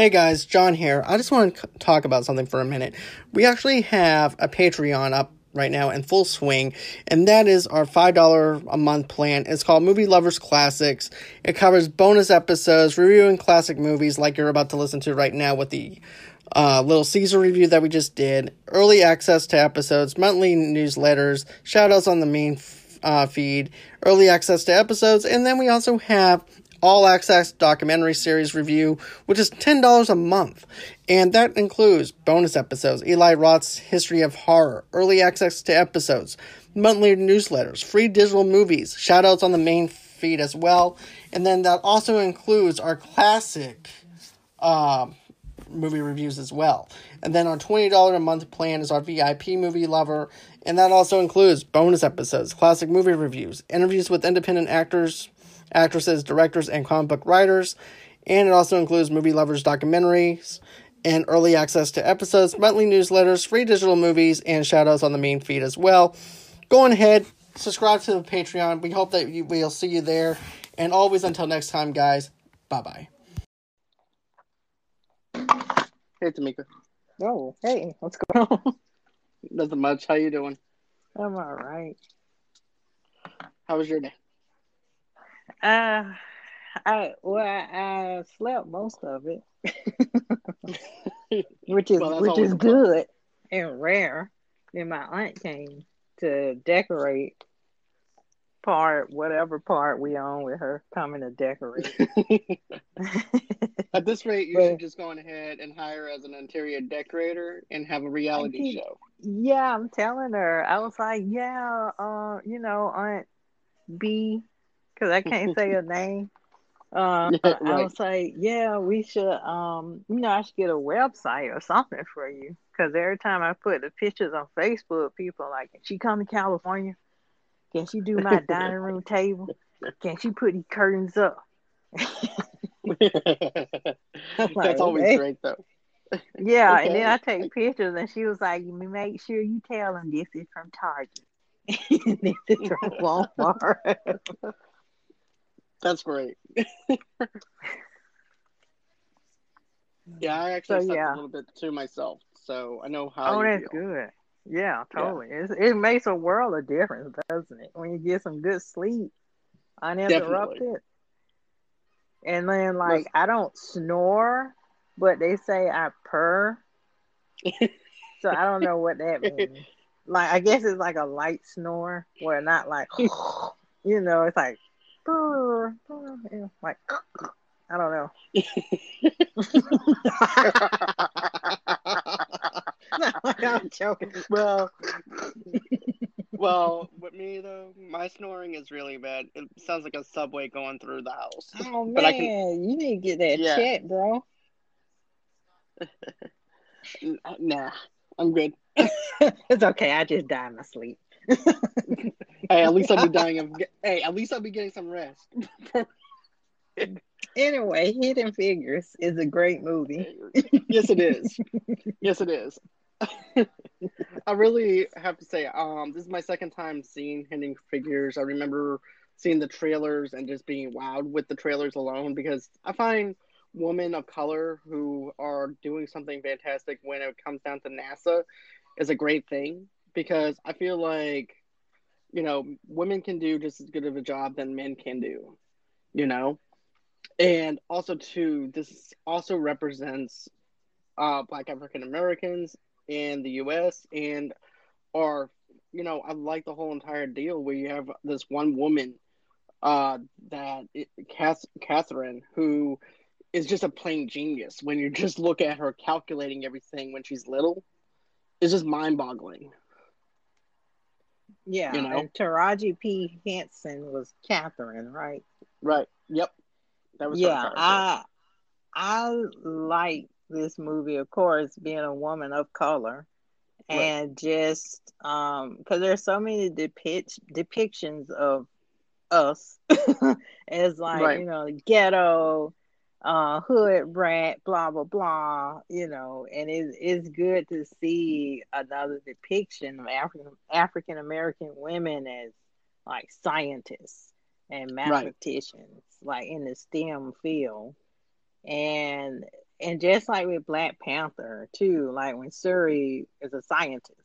Hey guys, John here. I just want to talk about something for a minute. We actually have a Patreon up right now in full swing, and that is our $5 a month plan. It's called Movie Lovers Classics. It covers bonus episodes, reviewing classic movies like you're about to listen to right now with the uh, Little Caesar review that we just did, early access to episodes, monthly newsletters, shoutouts on the main uh, feed, early access to episodes, and then we also have all access documentary series review, which is $10 a month. And that includes bonus episodes, Eli Roth's History of Horror, early access to episodes, monthly newsletters, free digital movies, shoutouts on the main feed as well. And then that also includes our classic uh, movie reviews as well. And then our $20 a month plan is our VIP movie lover. And that also includes bonus episodes, classic movie reviews, interviews with independent actors, actresses, directors, and comic book writers. And it also includes movie lovers documentaries and early access to episodes, monthly newsletters, free digital movies, and shoutouts on the main feed as well. Go on ahead, subscribe to the Patreon. We hope that you, we'll see you there. And always until next time, guys, bye bye. Hey, Tamika. Oh, hey, what's going on? Nothing much. How you doing? I'm all right. How was your day? Uh, I well, I slept most of it, which is Well, which is good and rare. Then my aunt came to decorate part, whatever part we own with her coming to decorate. At this rate, you But- should just go ahead and hire as an interior decorator and have a reality did. show. yeah, I'm telling her. I was like, yeah, uh, you know, Aunt B, because I can't say her name. Uh, Yeah, I right. was like, yeah, we should, um, you know, I should get a website or something for you. Because every time I put the pictures on Facebook, people are like, can she come to California? Can she do my dining room table? Can she put these curtains up? Like, That's always okay. great, though. Yeah, and then I take pictures, and she was like, "Make sure you tell them this is from Target, this is from Walmart." That's great. yeah, I actually So, sucked yeah. a little bit to myself, so I know how oh, that's feel. good. Yeah, totally. It's, it makes a world of difference, doesn't it? When you get some good sleep, uninterrupted, Definitely. and then like I don't snore, but they say I purr, so I don't know what that means. Like I guess it's like a light snore, where not like you know, it's like like I don't know. I'm joking. well, well, with me though, my snoring is really bad. It sounds like a subway going through the house. Oh man, But I can- you need to get that Yeah. checked, bro. N- uh, Nah, I'm good. it's okay. I just die in my sleep. Hey, at least I'll be dying of. Hey, at least I'll be getting some rest. Anyway, Hidden Figures is a great movie. yes, it is. Yes, it is. I really have to say, um, this is my second time seeing Hidden Figures. I remember seeing the trailers and just being wowed with the trailers alone because I find women of color who are doing something fantastic when it comes down to NASA is a great thing because I feel like, you know, women can do just as good of a job than men can do, you know? And also, too, this also represents uh, Black African Americans in the U.S. and are, you know, I like the whole entire deal where you have this one woman, uh, that Cass, Catherine, who is just a plain genius. When you just look at her calculating everything when she's little, it's just mind-boggling. Yeah, You know? and Taraji P. Henson was Catherine, right? Right. Yep. That was yeah. I I like this movie, of course, being a woman of color, Right. and just um, because there's so many depict depictions of us as like Right. you know ghetto, uh, hood rat, blah blah blah, you know, and it's it's good to see another depiction of African African American women as like scientists and Right. mathematicians, like in the STEM field. And and just like with Black Panther too, like when Shuri is a scientist.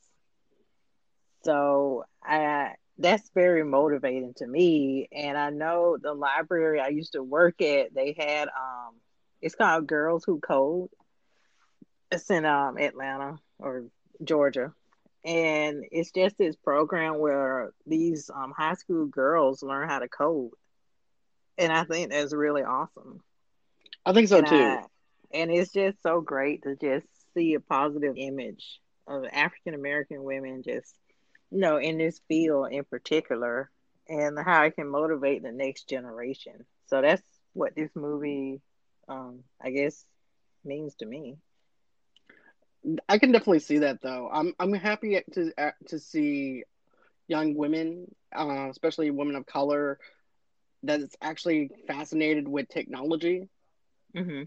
So I that's very motivating to me. And I know the library I used to work at, they had um it's called Girls Who Code. It's in um Atlanta or Georgia. And it's just this program where these um, high school girls learn how to code. And I think that's really awesome. I think so and too. I, and it's just so great to just see a positive image of African American women just you know in this field in particular and how it can motivate the next generation. So that's what this movie um I guess means to me. I can definitely see that though. I'm I'm happy to to see young women, uh, especially women of color, that is actually fascinated with technology. Mm-hmm.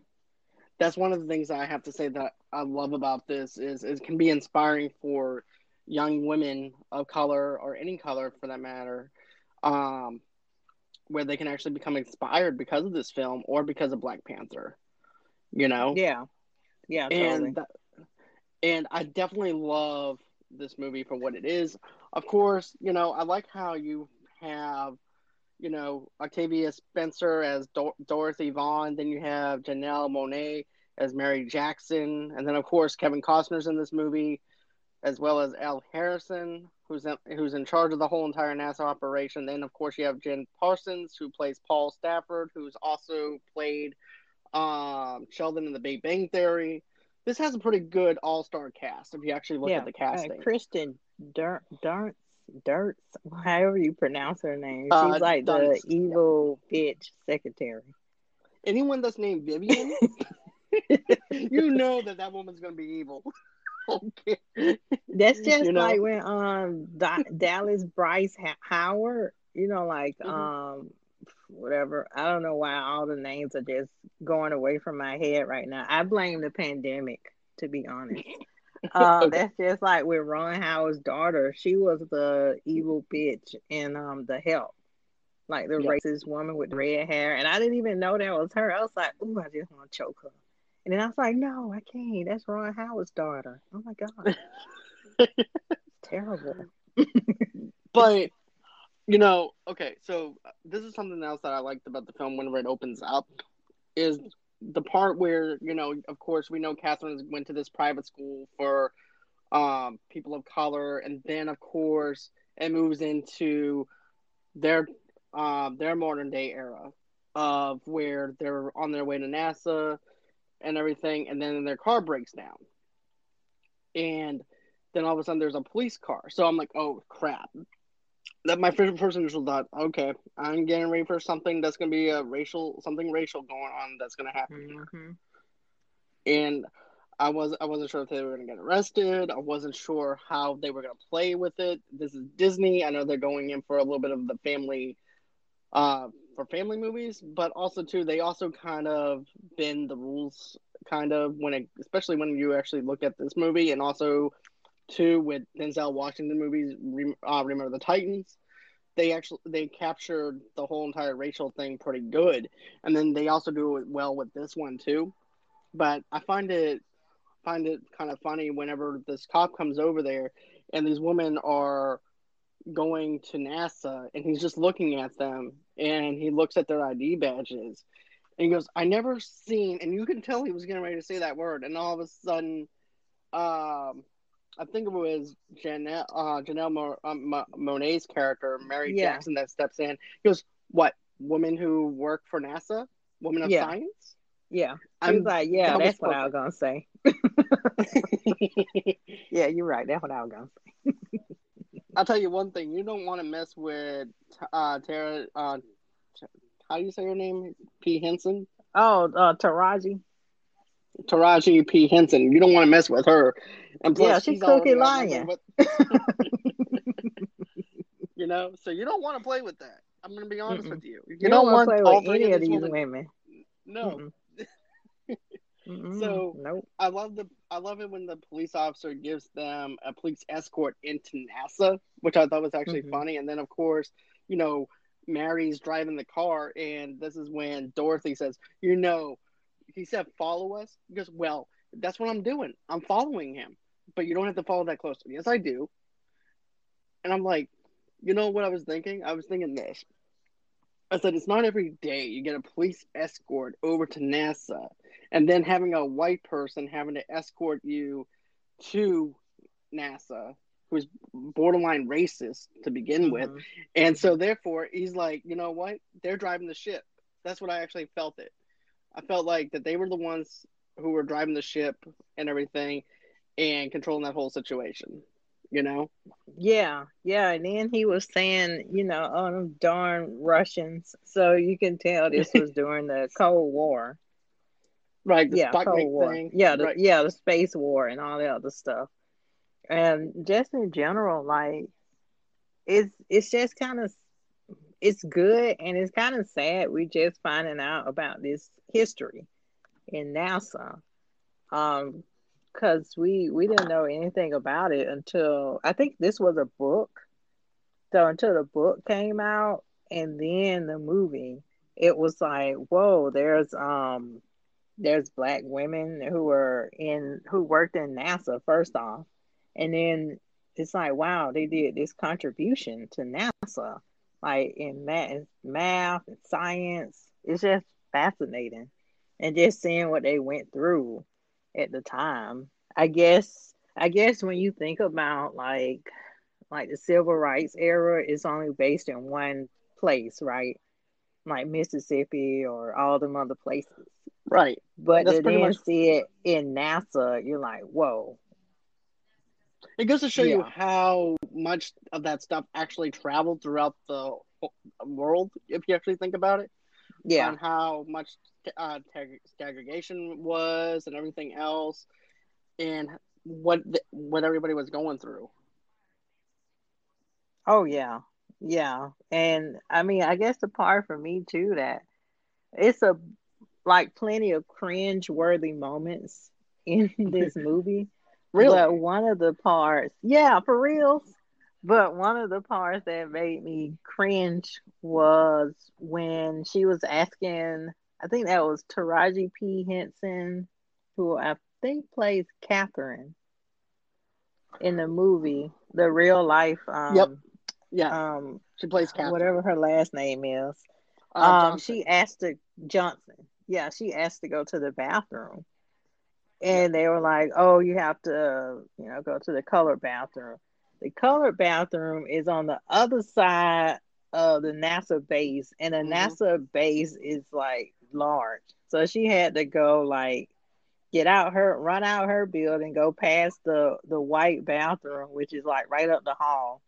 That's one of the things I have to say that I love about this is it can be inspiring for young women of color or any color for that matter, um, where they can actually become inspired because of this film or because of Black Panther. You know? Yeah. Yeah. Totally. And and I definitely love this movie for what it is. Of course, you know, I like how you have, you know, Octavia Spencer as Dor- Dorothy Vaughan, then you have Janelle Monáe as Mary Jackson, and then of course Kevin Costner's in this movie, as well as Al Harrison, who's in, who's in charge of the whole entire NASA operation. Then of course you have Jim Parsons, who plays Paul Stafford, who's also played um, Sheldon in The Big Bang Theory this has a pretty good all star cast if you actually look yeah. at the casting. Uh, Kristen Dirt, Darts, Dirts, however you pronounce her name. She's uh, like Dunst, the evil bitch secretary. Anyone that's named Vivian, you know that that woman's gonna be evil. okay. That's just you know? like when um Dallas Bryce Howard, you know, like mm-hmm. um whatever. I don't know why all the names are just going away from my head right now. I blame the pandemic, to be honest. Uh, that's just like with Ron Howard's daughter. She was the evil bitch in um the help. Like the yep. racist woman with red hair. And I didn't even know that was her. I was like, ooh, I just want to choke her. And then I was like, no, I can't. That's Ron Howard's daughter. Oh my God. terrible. but you know, okay, so uh, this is something else that I liked about the film whenever it opens up is the part where, you know, of course we know Catherine went to this private school for um, people of color, and then of course it moves into their uh, their modern day era of where they're on their way to NASA and everything, and then their car breaks down. And then all of a sudden there's a police car. So I'm like, oh crap, that my first initial thought, okay, I'm getting ready for something that's gonna be a racial something racial going on that's gonna happen. Mm-hmm. And I was I wasn't sure if they were gonna get arrested. I wasn't sure how they were gonna play with it. This is Disney. I know they're going in for a little bit of the family uh for family movies, but also too they also kind of bend the rules kind of when it especially when you actually look at this movie and also too with Denzel Washington movies, uh, Remember the Titans. They actually they captured the whole entire racial thing pretty good, and then they also do it well with this one too. But I find it find it kind of funny whenever this cop comes over there, and these women are going to NASA, and he's just looking at them, and he looks at their ID badges, and he goes, "I never seen," and you can tell he was getting ready to say that word, and all of a sudden, um, I think it was Janelle, uh, Janelle Mo, um, Monáe's character, Mary yeah. Jackson, that steps in. He goes, "What? Women who work for NASA? Women of yeah. science?" Yeah, I was like, "Yeah, that's what I was gonna say." yeah, you're right. That's what I was gonna say. I'll tell you one thing: you don't want to mess with uh, Tara. Uh, how do you say her name? P. Henson. Oh, uh, Taraji. Taraji P. Henson. You don't want to mess with her. And plus, yeah, she's, she's Cookie Lyon. With... you know, so you don't want to play with that. I'm going to be honest Mm-mm. with you. You, you don't, don't want to play with any of these women. women. No. So nope. I love the I love it when the police officer gives them a police escort into NASA, which I thought was actually mm-hmm. funny. And then of course, you know, Mary's driving the car, and this is when Dorothy says, "You know, he said follow us. He goes, well, that's what I'm doing. I'm following him, but you don't have to follow that closely. Yes, I do. And I'm like, you know what I was thinking? I was thinking this. I said it's not every day you get a police escort over to NASA, and then having a white person having to escort you to NASA who's borderline racist to begin mm-hmm. with. And so therefore he's like, you know what? They're driving the ship. That's what I actually felt it. I felt like that they were the ones who were driving the ship and everything and controlling that whole situation. You know? Yeah, yeah. And then he was saying, you know, oh them darn Russians. So you can tell this was during the Cold War. Right, yeah, Cold War. Thing. Yeah, the, right. yeah, the space war and all the other stuff and just in general, like it's it's just kind of it's good and it's kind of sad we just finding out about this history in NASA. Um, because we we didn't know anything about it until I think this was a book. So until the book came out and then the movie, it was like, whoa, there's um there's black women who were in who worked in NASA first off and then it's like, wow, they did this contribution to NASA, like in math, math and science. It's just fascinating, and just seeing what they went through at the time. I guess, I guess when you think about like, like the civil rights era, is only based in one place, right? Like Mississippi or all them other places. Right. But That's to then much... see it in NASA, you're like, whoa, it goes to show yeah. you how much of that stuff actually traveled throughout the world, if you actually think about it. Yeah. And how much uh, segregation was and everything else, and what the, what everybody was going through. Oh yeah, yeah, and I mean, I guess the part for me too that it's a like plenty of cringe worthy moments in this movie Really? But one of the parts, yeah, for real. But one of the parts that made me cringe was when she was asking, I think that was Taraji P. Henson, who I think plays Catherine in the movie, the real life. Um, yep. Yeah. Um, she plays Catherine. Whatever her last name is. Uh, um, she asked to Johnson. Yeah, she asked to go to the bathroom and they were like, "Oh, you have to, you know, go to the colored bathroom." The colored bathroom is on the other side of the NASA base, and the mm-hmm. NASA base is like large, so she had to go like get out her, run out her building, go past the the white bathroom, which is like right up the hall,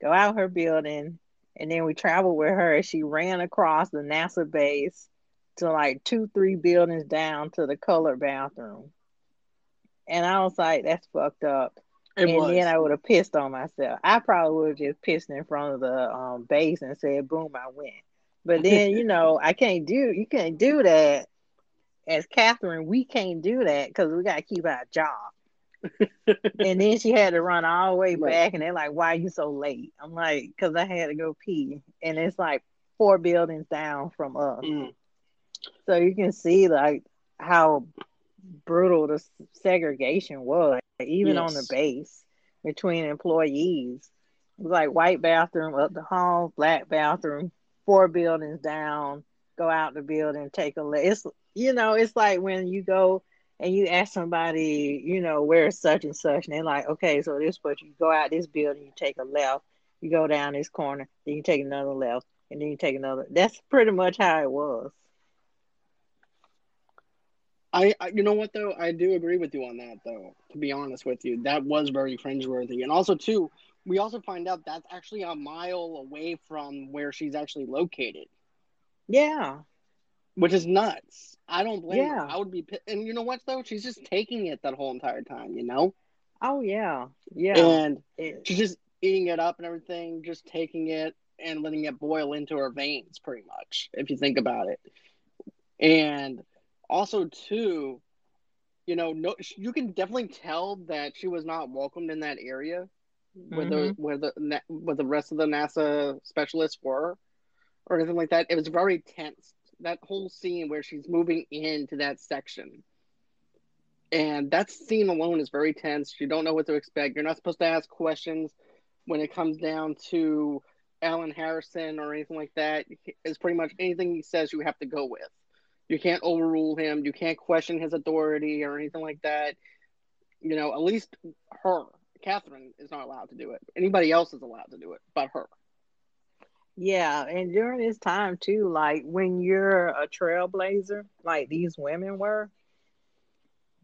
go out her building, and then we traveled with her. She ran across the NASA base to like two, three buildings down to the colored bathroom. And I was like, that's fucked up. It and was. then I would have pissed on myself. I probably would have just pissed in front of the um, base and said, boom, I win. But then, you know, I can't do, you can't do that. As Catherine, we can't do that because we got to keep our job. and then she had to run all the way right. back, and they're like, "Why are you so late?" I'm like, "Cause I had to go pee," and it's like four buildings down from us. Mm. So you can see like how brutal the segregation was, even yes. on the base between employees. It was like white bathroom up the hall, black bathroom, four buildings down, go out the building, take a left. It's you know, it's like when you go and you ask somebody, you know, where's such and such, and they're like, okay, so this, but you go out this building, you take a left, you go down this corner, then you take another left, and then you take another. That's pretty much how it was. I, I, you know what though I do agree with you on that though to be honest with you that was very cringeworthy and also too we also find out that's actually a mile away from where she's actually located. Yeah. Which is nuts. I don't blame yeah. her I would be and you know what though? She's just taking it that whole entire time you know? Oh yeah. Yeah. And it, she's just eating it up and everything just taking it and letting it boil into her veins pretty much if you think about it. And also too you know no you can definitely tell that she was not welcomed in that area where mm-hmm. the where the where the rest of the nasa specialists were or anything like that it was very tense that whole scene where she's moving into that section. And that scene alone is very tense. You don't know what to expect. You're not supposed to ask questions when it comes down to Alan Harrison or anything like that. It's pretty much anything he says you have to go with. You can't overrule him. You can't question his authority or anything like that. You know, at least her, Catherine, is not allowed to do it. Anybody else is allowed to do it, but her. Yeah, and during this time too, like when you're a trailblazer, like these women were,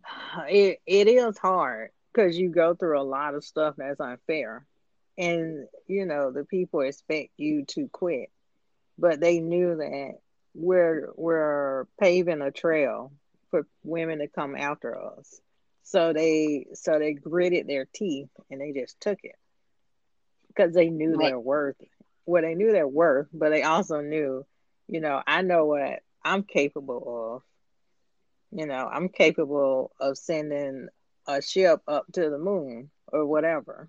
it it is hard because you go through a lot of stuff that's unfair, and you know the people expect you to quit, but they knew that we're we're paving a trail for women to come after us, so they so they gritted their teeth and they just took it because they knew right. their worth well, they knew their worth, but they also knew, you know, I know what I'm capable of. You know, I'm capable of sending a ship up to the moon or whatever.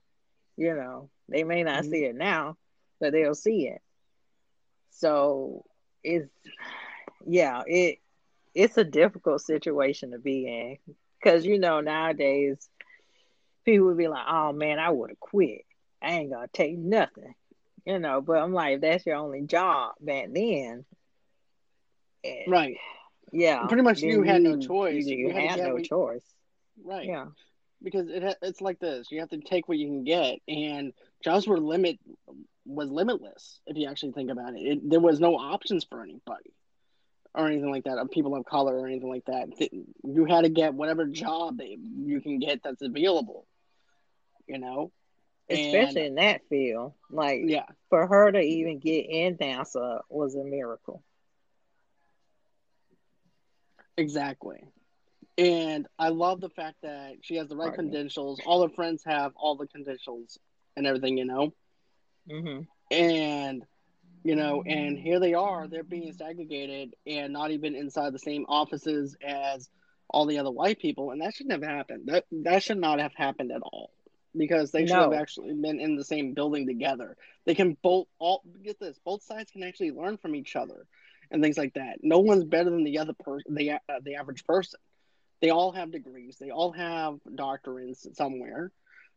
You know, they may not mm-hmm. see it now, but they'll see it. So it's yeah, it it's a difficult situation to be in because you know nowadays people would be like, "Oh man, I would have quit. I ain't gonna take nothing." you know. But I'm like, that's your only job back then, and, right? Yeah, pretty much you, you had no choice. You, you, you had, had no choice, right? Yeah, because it it's like this: you have to take what you can get, and jobs were limit was limitless if you actually think about it. it there was no options for anybody or anything like that of people of color or anything like that. You had to get whatever job you can get that's available. You know, especially and, in that field. Like, yeah, for her to even get in NASA was a miracle. Exactly. And I love the fact that she has the right Pardon credentials. Me. All her friends have all the credentials and everything, you know. Mm-hmm. And you know, and here they are. They're being segregated and not even inside the same offices as all the other white people, and that shouldn't have happened. That that should not have happened at all because they should no. have actually been in the same building together. They can both all get this. Both sides can actually learn from each other and things like that. No one's better than the other person, the uh, the average person. They all have degrees. They all have doctorates somewhere,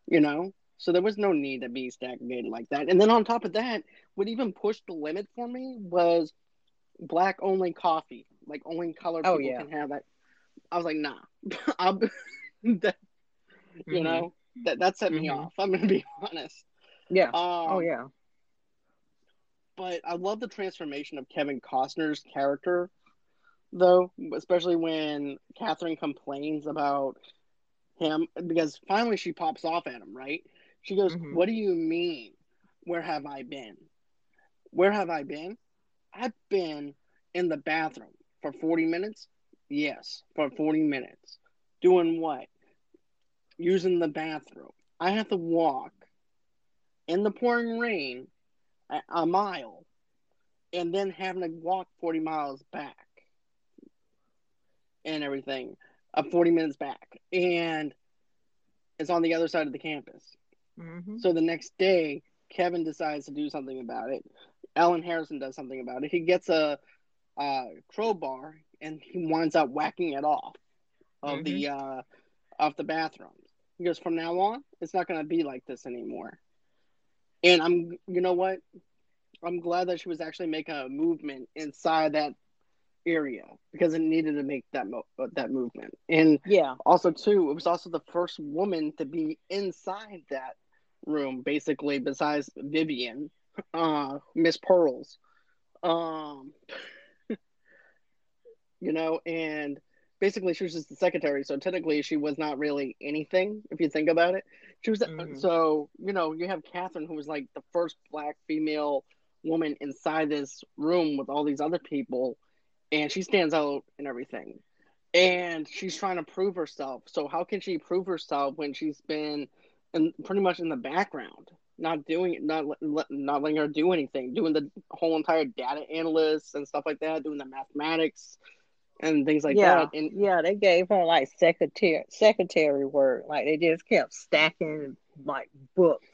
you know. So there was no need to be segregated like that. And then on top of that, what even pushed the limit for me was black only coffee. Like only colored oh, people yeah. can have that. I was like, nah. I'm that, you mm-hmm. know that that set me mm-hmm. off. I'm gonna be honest. Yeah. Oh, um, oh yeah. But I love the transformation of Kevin Costner's character, though, especially when Catherine complains about him because finally she pops off at him. Right? She goes, mm-hmm. "What do you mean? Where have I been? Where have I been? I've been in the bathroom for 40 minutes. Yes, for 40 minutes. Doing what? using the bathroom. I have to walk in the pouring rain a, a mile and then having to walk 40 miles back and everything, uh, 40 minutes back. And it's on the other side of the campus. Mm-hmm. So the next day, Kevin decides to do something about it. Alan Harrison does something about it. He gets a, a crowbar and he winds up whacking it off of mm-hmm. the uh, off the bathroom. He goes, from now on, it's not going to be like this anymore. And I'm, you know what? I'm glad that she was actually making a movement inside that area because it needed to make that mo- uh, that movement. And yeah, also too, it was also the first woman to be inside that room, basically, besides Vivian, uh, Miss Pearls. Um, you know, and basically she was just the secretary so technically she was not really anything if you think about it she was mm-hmm. so you know you have catherine who was like the first black female woman inside this room with all these other people and she stands out and everything and she's trying to prove herself so how can she prove herself when she's been in, pretty much in the background not doing it not not letting her do anything doing the whole entire data analysts and stuff like that doing the mathematics and things like yeah, that. And yeah, they gave her like secretary secretary work. Like they just kept stacking like books.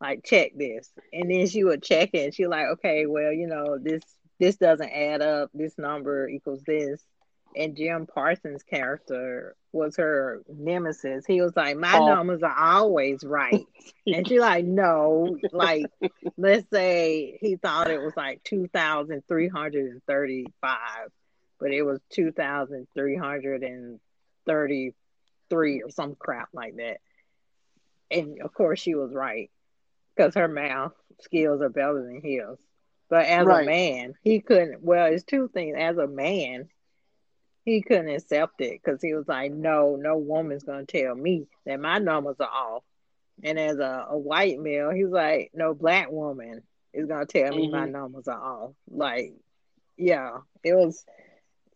Like check this, and then she would check it. And she like, okay, well, you know, this this doesn't add up. This number equals this. And Jim Parsons' character was her nemesis. He was like, My oh. numbers are always right. and she's like, No, like, let's say he thought it was like 2,335, but it was 2,333 or some crap like that. And of course, she was right because her math skills are better than his. But as right. a man, he couldn't. Well, it's two things. As a man, he couldn't accept it because he was like, "No, no woman's gonna tell me that my numbers are off." And as a, a white male, he's like, "No black woman is gonna tell me mm-hmm. my numbers are off." Like, yeah, it was.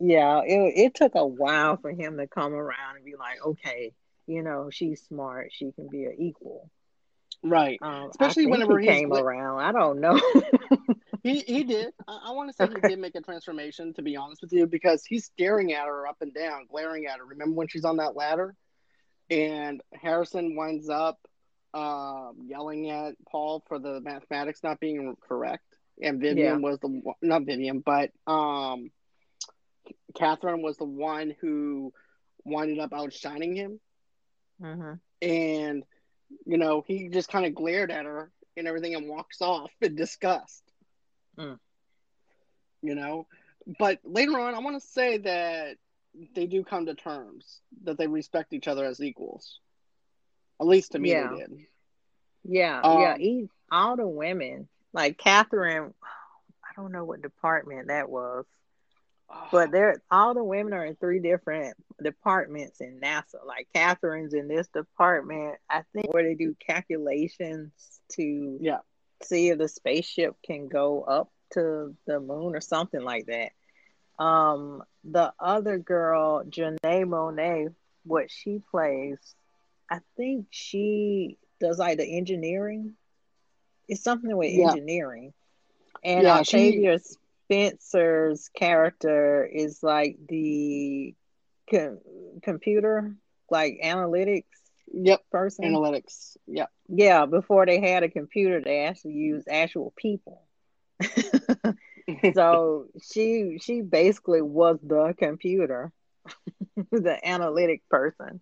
Yeah, it it took a while for him to come around and be like, "Okay, you know, she's smart. She can be an equal." Right. Um, Especially whenever he came around. I don't know. he he did. I, I want to say okay. he did make a transformation. To be honest with you, because he's staring at her up and down, glaring at her. Remember when she's on that ladder, and Harrison winds up uh, yelling at Paul for the mathematics not being correct, and Vivian yeah. was the not Vivian, but um, Catherine was the one who winded up outshining him, mm-hmm. and you know he just kind of glared at her and everything and walks off in disgust. Mm. You know, but later on, I want to say that they do come to terms that they respect each other as equals. At least to me, yeah. they did. Yeah, um, yeah. He, all the women, like Catherine, I don't know what department that was, but they're all the women are in three different departments in NASA. Like Catherine's in this department, I think, where they do calculations to yeah see if the spaceship can go up to the moon or something like that. Um, the other girl, Janelle Monáe, what she plays, I think she does like the engineering. It's something with yeah. engineering. And yeah, Octavia she... Spencer's character is like the com- computer, like analytics Yep. Person. Analytics. Yep. Yeah. Before they had a computer, they actually used actual people. so she she basically was the computer, the analytic person.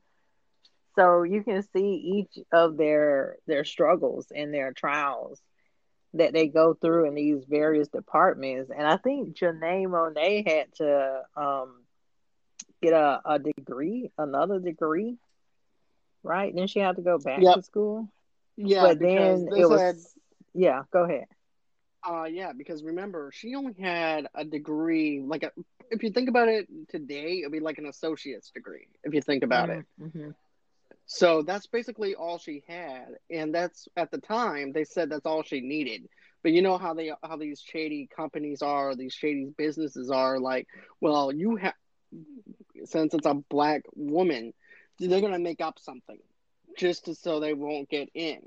So you can see each of their their struggles and their trials that they go through in these various departments. And I think Janelle Monáe had to um, get a, a degree, another degree right? Then she had to go back yep. to school. Yeah, but then it was. Had, yeah, go ahead. Uh, yeah, because remember, she only had a degree. Like, a, if you think about it today, it'd be like an associate's degree. If you think about mm-hmm. it. Mm-hmm. So that's basically all she had, and that's at the time they said that's all she needed. But you know how they how these shady companies are, these shady businesses are. Like, well, you have since it's a black woman, they're going to make up something just to, so they won't get in.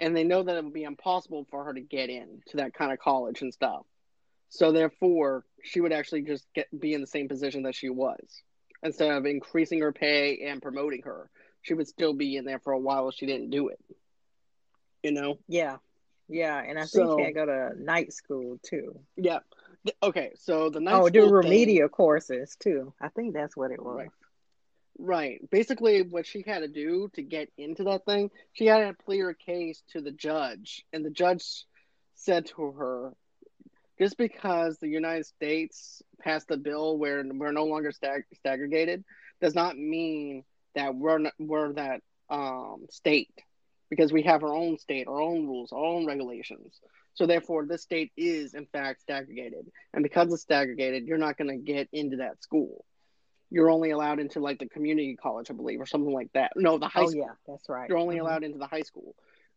And they know that it would be impossible for her to get in to that kind of college and stuff. So therefore, she would actually just get be in the same position that she was. Instead of increasing her pay and promoting her, she would still be in there for a while if she didn't do it. You know? Yeah. Yeah, and I think she to go to night school too. Yeah. Okay, so the night school oh, do remedial thing, courses too. I think that's what it was. Right. Right. Basically, what she had to do to get into that thing, she had to plead her case to the judge, and the judge said to her, "Just because the United States passed a bill where we're no longer stag- segregated, does not mean that we're not, we're that um, state, because we have our own state, our own rules, our own regulations. So therefore, this state is in fact segregated, and because it's segregated, you're not going to get into that school." You're only allowed into like the community college, I believe, or something like that. No, the high oh, school. yeah, that's right. You're only mm-hmm. allowed into the high school.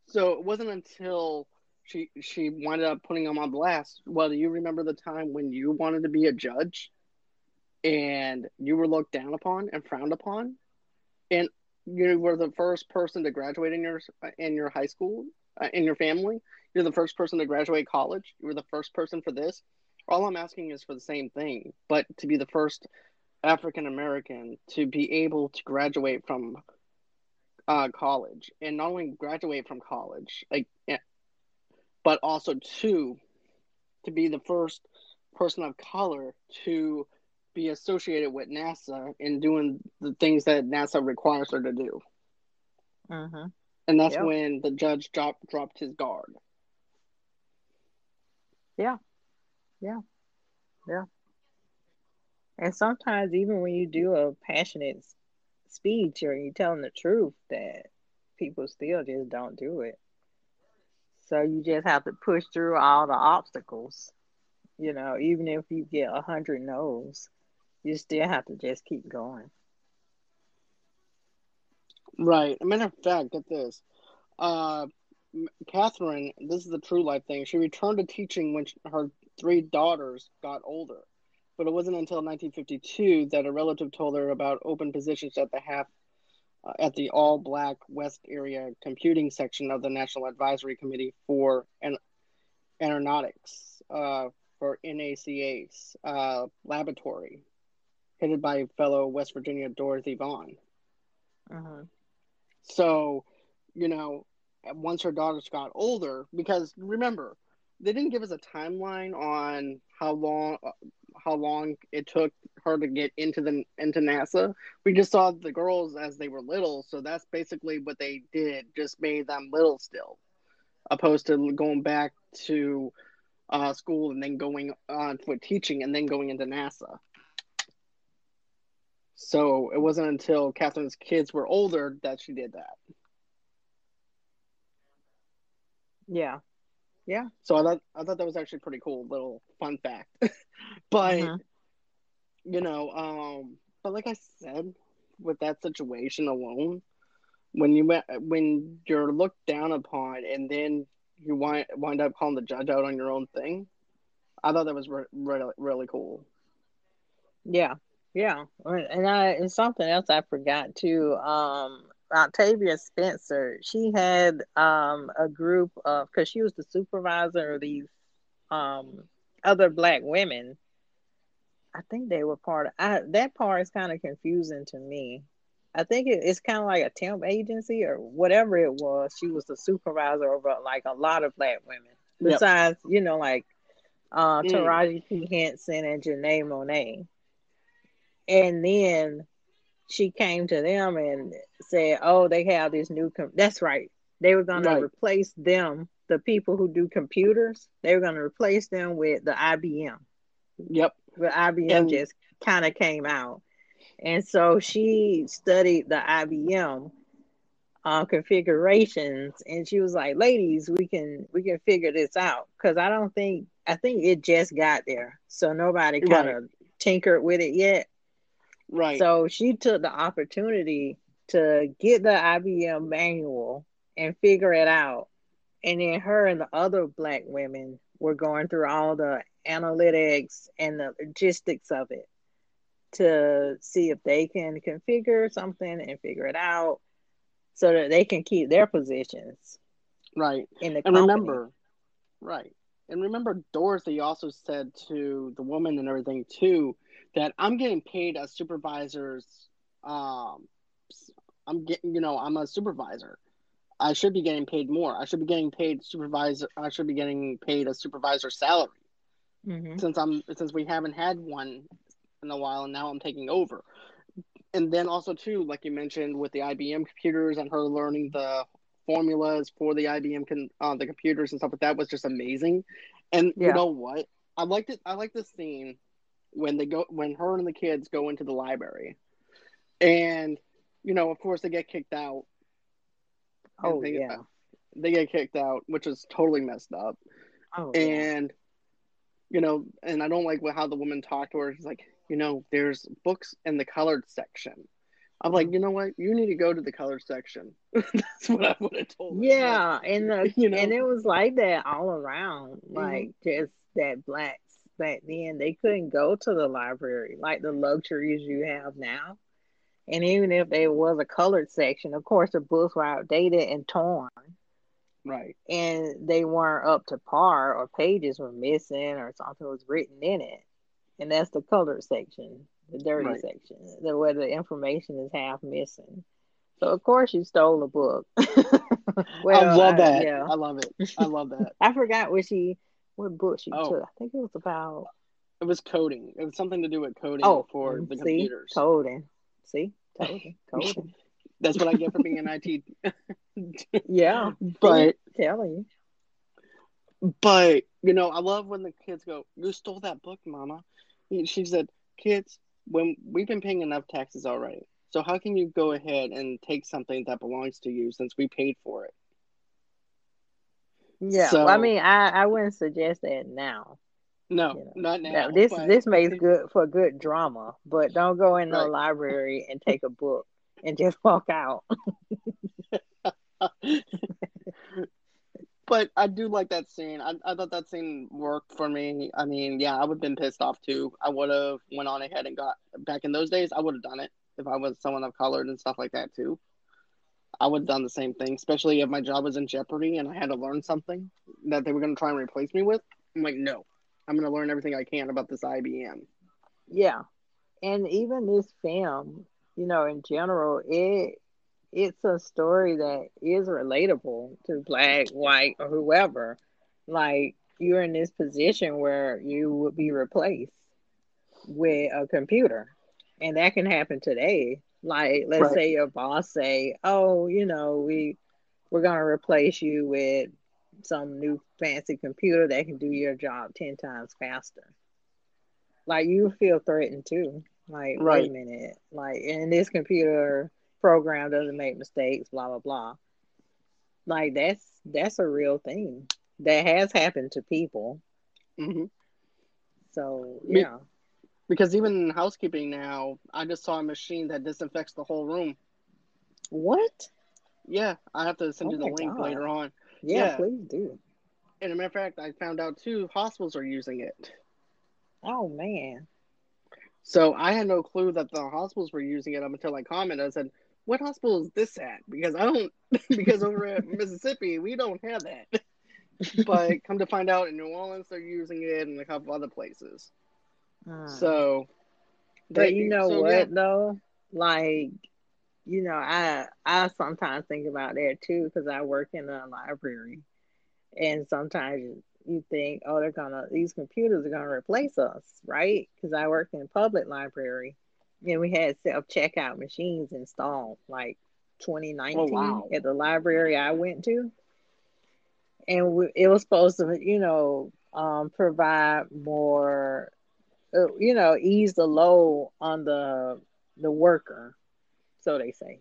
So it wasn't until she she wound up putting him on blast. Well, do you remember the time when you wanted to be a judge, and you were looked down upon and frowned upon, and you were the first person to graduate in your in your high school uh, in your family. You're the first person to graduate college. You were the first person for this. All I'm asking is for the same thing, but to be the first African American to be able to graduate from uh, college, and not only graduate from college, like, eh, but also two, to be the first person of color to be associated with NASA and doing the things that NASA requires her to do. Mm-hmm. And that's yep. when the judge dropped dropped his guard. Yeah. Yeah. Yeah. And sometimes even when you do a passionate speech or you're telling the truth that people still just don't do it. So you just have to push through all the obstacles. You know, even if you get a hundred no's, you still have to just keep going. Right. A matter of fact, get this. Uh, Catherine, this is a true life thing. She returned to teaching when she, her three daughters got older, but it wasn't until 1952 that a relative told her about open positions at the half uh, at the all black West Area Computing section of the National Advisory Committee for an- Aeronautics uh, for NACA's uh, laboratory, headed by fellow West Virginia Dorothy Vaughan. Uh-huh. So, you know, once her daughters got older, because remember, they didn't give us a timeline on how long how long it took her to get into the into NASA. We just saw the girls as they were little, so that's basically what they did. Just made them little still, opposed to going back to uh, school and then going on for teaching and then going into NASA. So it wasn't until Catherine's kids were older that she did that. Yeah. Yeah. So I thought I thought that was actually pretty cool little fun fact. but uh-huh. you know, um but like I said, with that situation alone, when you when you're looked down upon and then you wind wind up calling the judge out on your own thing, I thought that was re- really really cool. Yeah, yeah, and I and something else I forgot too. Um, Octavia Spencer, she had um a group of because she was the supervisor of these um other black women. I think they were part of I, that part is kind of confusing to me. I think it, it's kind of like a temp agency or whatever it was. She was the supervisor over like a lot of black women. Besides, yep. you know, like uh, mm. Taraji P. Henson and Janelle Monáe and then she came to them and said, "Oh, they have this new. Com-. That's right. They were going right. to replace them, the people who do computers. They were going to replace them with the IBM. Yep. The IBM and- just kind of came out, and so she studied the IBM uh, configurations, and she was like, "Ladies, we can we can figure this out." Because I don't think I think it just got there, so nobody kind of right. tinkered with it yet. Right. So she took the opportunity to get the IBM manual and figure it out. And then her and the other black women were going through all the analytics and the logistics of it to see if they can configure something and figure it out so that they can keep their positions. Right. In the and company. remember, right. And remember, Dorothy also said to the woman and everything too that I'm getting paid as supervisors. Um, I'm getting, you know, I'm a supervisor. I should be getting paid more. I should be getting paid supervisor. I should be getting paid a supervisor salary. Mm-hmm. Since I'm since we haven't had one in a while, and now I'm taking over. And then also too, like you mentioned, with the IBM computers and her learning the formulas for the IBM con- uh, the computers and stuff like that was just amazing. And yeah. you know what? I liked it. I like this scene when they go when her and the kids go into the library, and you know, of course, they get kicked out. Oh they, yeah, they get kicked out, which is totally messed up. Oh, and yeah. you know, and I don't like how the woman talked to her. She's like, you know, there's books in the colored section. I'm like, you know what? You need to go to the colored section. That's what I would have told. Yeah, and the, you know, and it was like that all around, mm-hmm. like mm-hmm. just that black back then they couldn't go to the library like the luxuries you have now. And even if there was a colored section, of course the books were outdated and torn. Right. And they weren't up to par or pages were missing or something was written in it. And that's the colored section, the dirty right. section, the, where the information is half missing. So of course you stole a book. well, I love that. I, yeah. I love it. I love that. I forgot what she what book she oh. took. I think it was about It was coding. It was something to do with coding oh, for mm, the see? computers. Coding. See, coding, coding. That's what I get for being an IT. yeah, but telling you. But you know, I love when the kids go, "You stole that book, Mama." She said, "Kids, when we've been paying enough taxes already, so how can you go ahead and take something that belongs to you since we paid for it?" Yeah, so, well, I mean, I I wouldn't suggest that now. No, you know, not now. this this makes good for good drama, but don't go in the library and take a book and just walk out. but I do like that scene. I, I thought that scene worked for me. I mean, yeah, I would have been pissed off too. I would have went on ahead and got back in those days. I would have done it if I was someone of color and stuff like that too. I would have done the same thing, especially if my job was in jeopardy and I had to learn something that they were going to try and replace me with. I'm like, no, I'm going to learn everything I can about this IBM. Yeah. And even this film, you know, in general, it it's a story that is relatable to black, white, or whoever. Like you're in this position where you would be replaced with a computer. And that can happen today. Like let's right. say your boss say, "Oh, you know, we we're going to replace you with some new fancy computer that can do your job 10 times faster. Like you feel threatened too. Like, right. wait a minute. Like, and this computer program doesn't make mistakes, blah, blah, blah. Like, that's that's a real thing that has happened to people. Mm-hmm. So, yeah. Because even in housekeeping now, I just saw a machine that disinfects the whole room. What? Yeah, I have to send oh you the link God. later on. Yeah, yeah, please do. And a matter of fact, I found out two hospitals are using it. Oh man. So I had no clue that the hospitals were using it up until I commented. I said, "What hospital is this at?" Because I don't, because over at Mississippi we don't have that. but come to find out, in New Orleans they're using it, and a couple other places. Uh, so, but you know so, what yeah. though, like you know, I I sometimes think about that too because I work in a library, and sometimes you think, oh, they're gonna these computers are gonna replace us, right? Because I work in public library, and we had self checkout machines installed like 2019 oh, wow. at the library I went to, and we, it was supposed to, you know, um, provide more, Uh, you know, ease the load on the the worker so they say.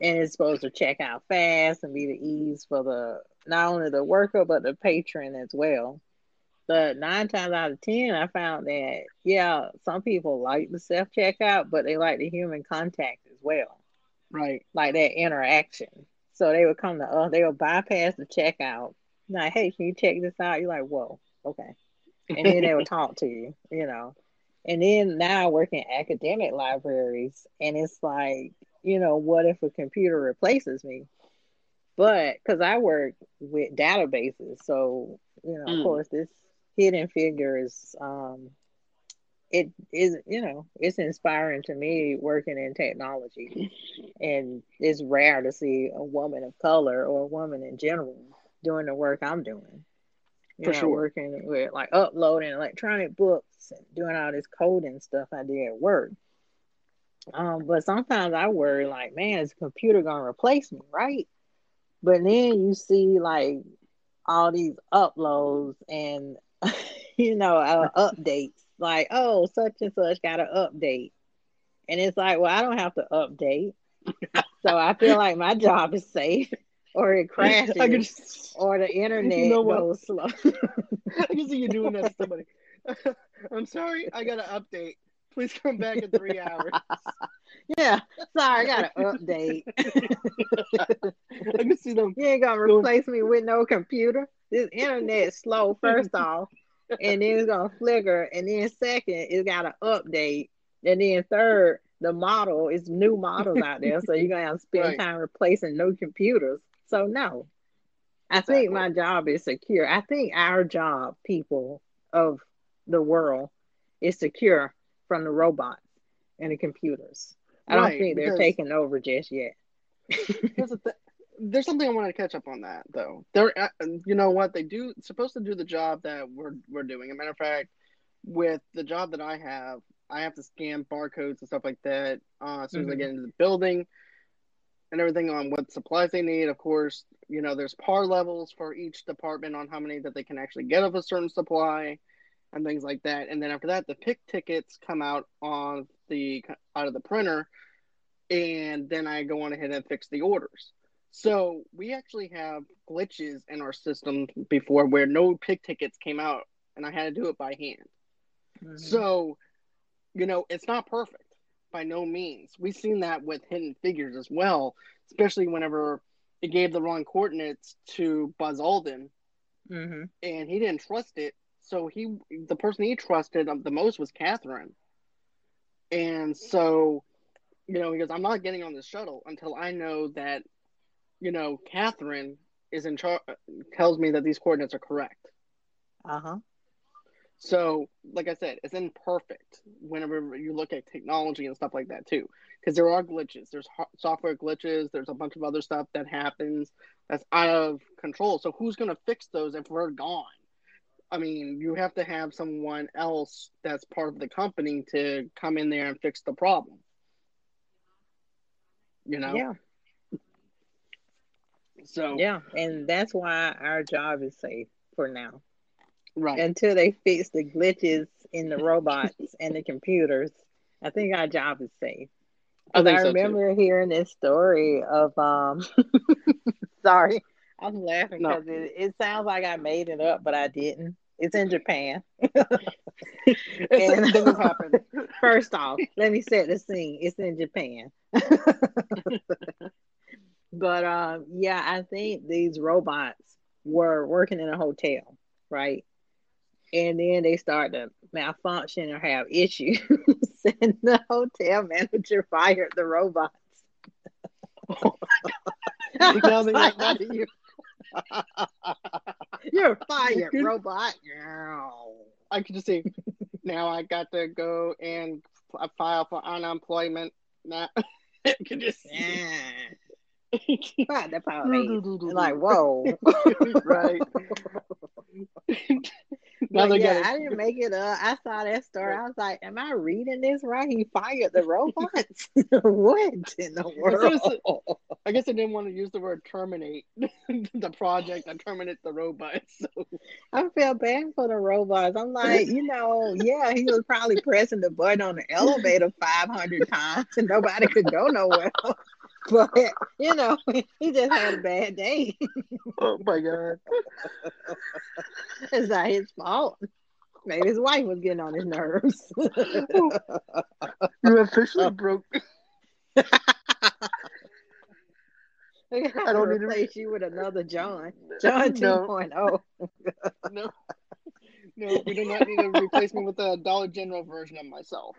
And it's supposed to check out fast and be the ease for the not only the worker but the patron as well. But nine times out of ten, I found that yeah, some people like the self checkout, but they like the human contact as well. Right. Like that interaction. So they would come to uh, us, they would bypass the checkout. Like, hey, can you check this out? You're like, whoa, okay. And then they would talk to you, you know. And then now I work in academic libraries, and it's like you know, what if a computer replaces me? But because I work with databases, so you know, mm. of course, this hidden figures, um, it is, you know, it's inspiring to me working in technology, and it's rare to see a woman of color or a woman in general doing the work I'm doing. You For know, sure. working with like uploading electronic books and doing all this coding stuff I did at work. Um, but sometimes I worry, like, man, is the computer gonna replace me, right? But then you see like all these uploads and you know uh, updates, like, oh, such and such got an update, and it's like, well, I don't have to update, so I feel like my job is safe. Or it crashes, just, or the internet you know goes slow. I can see you doing that to somebody. I'm sorry, I got an update. Please come back in three hours. yeah, sorry, I got an update. I can see them. You ain't gonna replace me with no computer. This internet slow, first off, and then it's gonna flicker, and then second, it's got an update, and then third, the model is new models out there, so you're gonna have to spend right. time replacing no computers. So no, I exactly. think my job is secure. I think our job, people of the world, is secure from the robots and the computers. I right, don't think they're taking over just yet. the there's something I wanted to catch up on that though. They're, uh, you know what they do supposed to do the job that we're we're doing. As a matter of fact, with the job that I have, I have to scan barcodes and stuff like that uh, as soon mm-hmm. as I mm-hmm. get into the building and everything on what supplies they need. Of course, you know, there's par levels for each department on how many that they can actually get of a certain supply and things like that. And then after that, the pick tickets come out on the out of the printer, and then I go on ahead and fix the orders. So we actually have glitches in our system before where no pick tickets came out, and I had to do it by hand. Mm-hmm. So, you know, it's not perfect by no means. We've seen that with hidden figures as well, especially whenever it gave the wrong coordinates to Buzz Aldrin, mm-hmm. and he didn't trust it. So he, the person he trusted the most was Catherine, and so, you know, he goes, "I'm not getting on this shuttle until I know that, you know, Catherine is in charge, tells me that these coordinates are correct." Uh huh. So, like I said, it's imperfect whenever you look at technology and stuff like that too, because there are glitches. There's software glitches. There's a bunch of other stuff that happens that's out of control. So, who's going to fix those if we're gone? I mean, you have to have someone else that's part of the company to come in there and fix the problem. You know? Yeah. So yeah, and that's why our job is safe for now. Right. Until they fix the glitches in the robots and the computers, I think our job is safe. I, I remember hearing this story of um sorry, I'm laughing because no. it, it sounds like I made it up, but I didn't. It's in Japan. and, first off, let me set the scene. It's in Japan. but um, yeah, I think these robots were working in a hotel, right? And then they start to malfunction or have issues, and the hotel manager fired the robots. you You're fired, robot. I could just say, now I got to go and file for unemployment. Now, I could just. Yeah. The power like, whoa. right. Yeah, I didn't make it up. I saw that story. I was like, "Am I reading this right? He fired the robots. what in the world?" I guess I didn't want to use the word terminate the project. I terminate the robots. So. I feel bad for the robots. I'm like, you know, yeah, he was probably pressing the button on the elevator 500 times and nobody could go nowhere. but you know, he just had a bad day. oh my god! it's not his fault. Maybe his wife was getting on his nerves. you officially broke. I don't need to replace you with another John. John 2.0. No. no. No, we do not need to replace me with a Dollar General version of myself.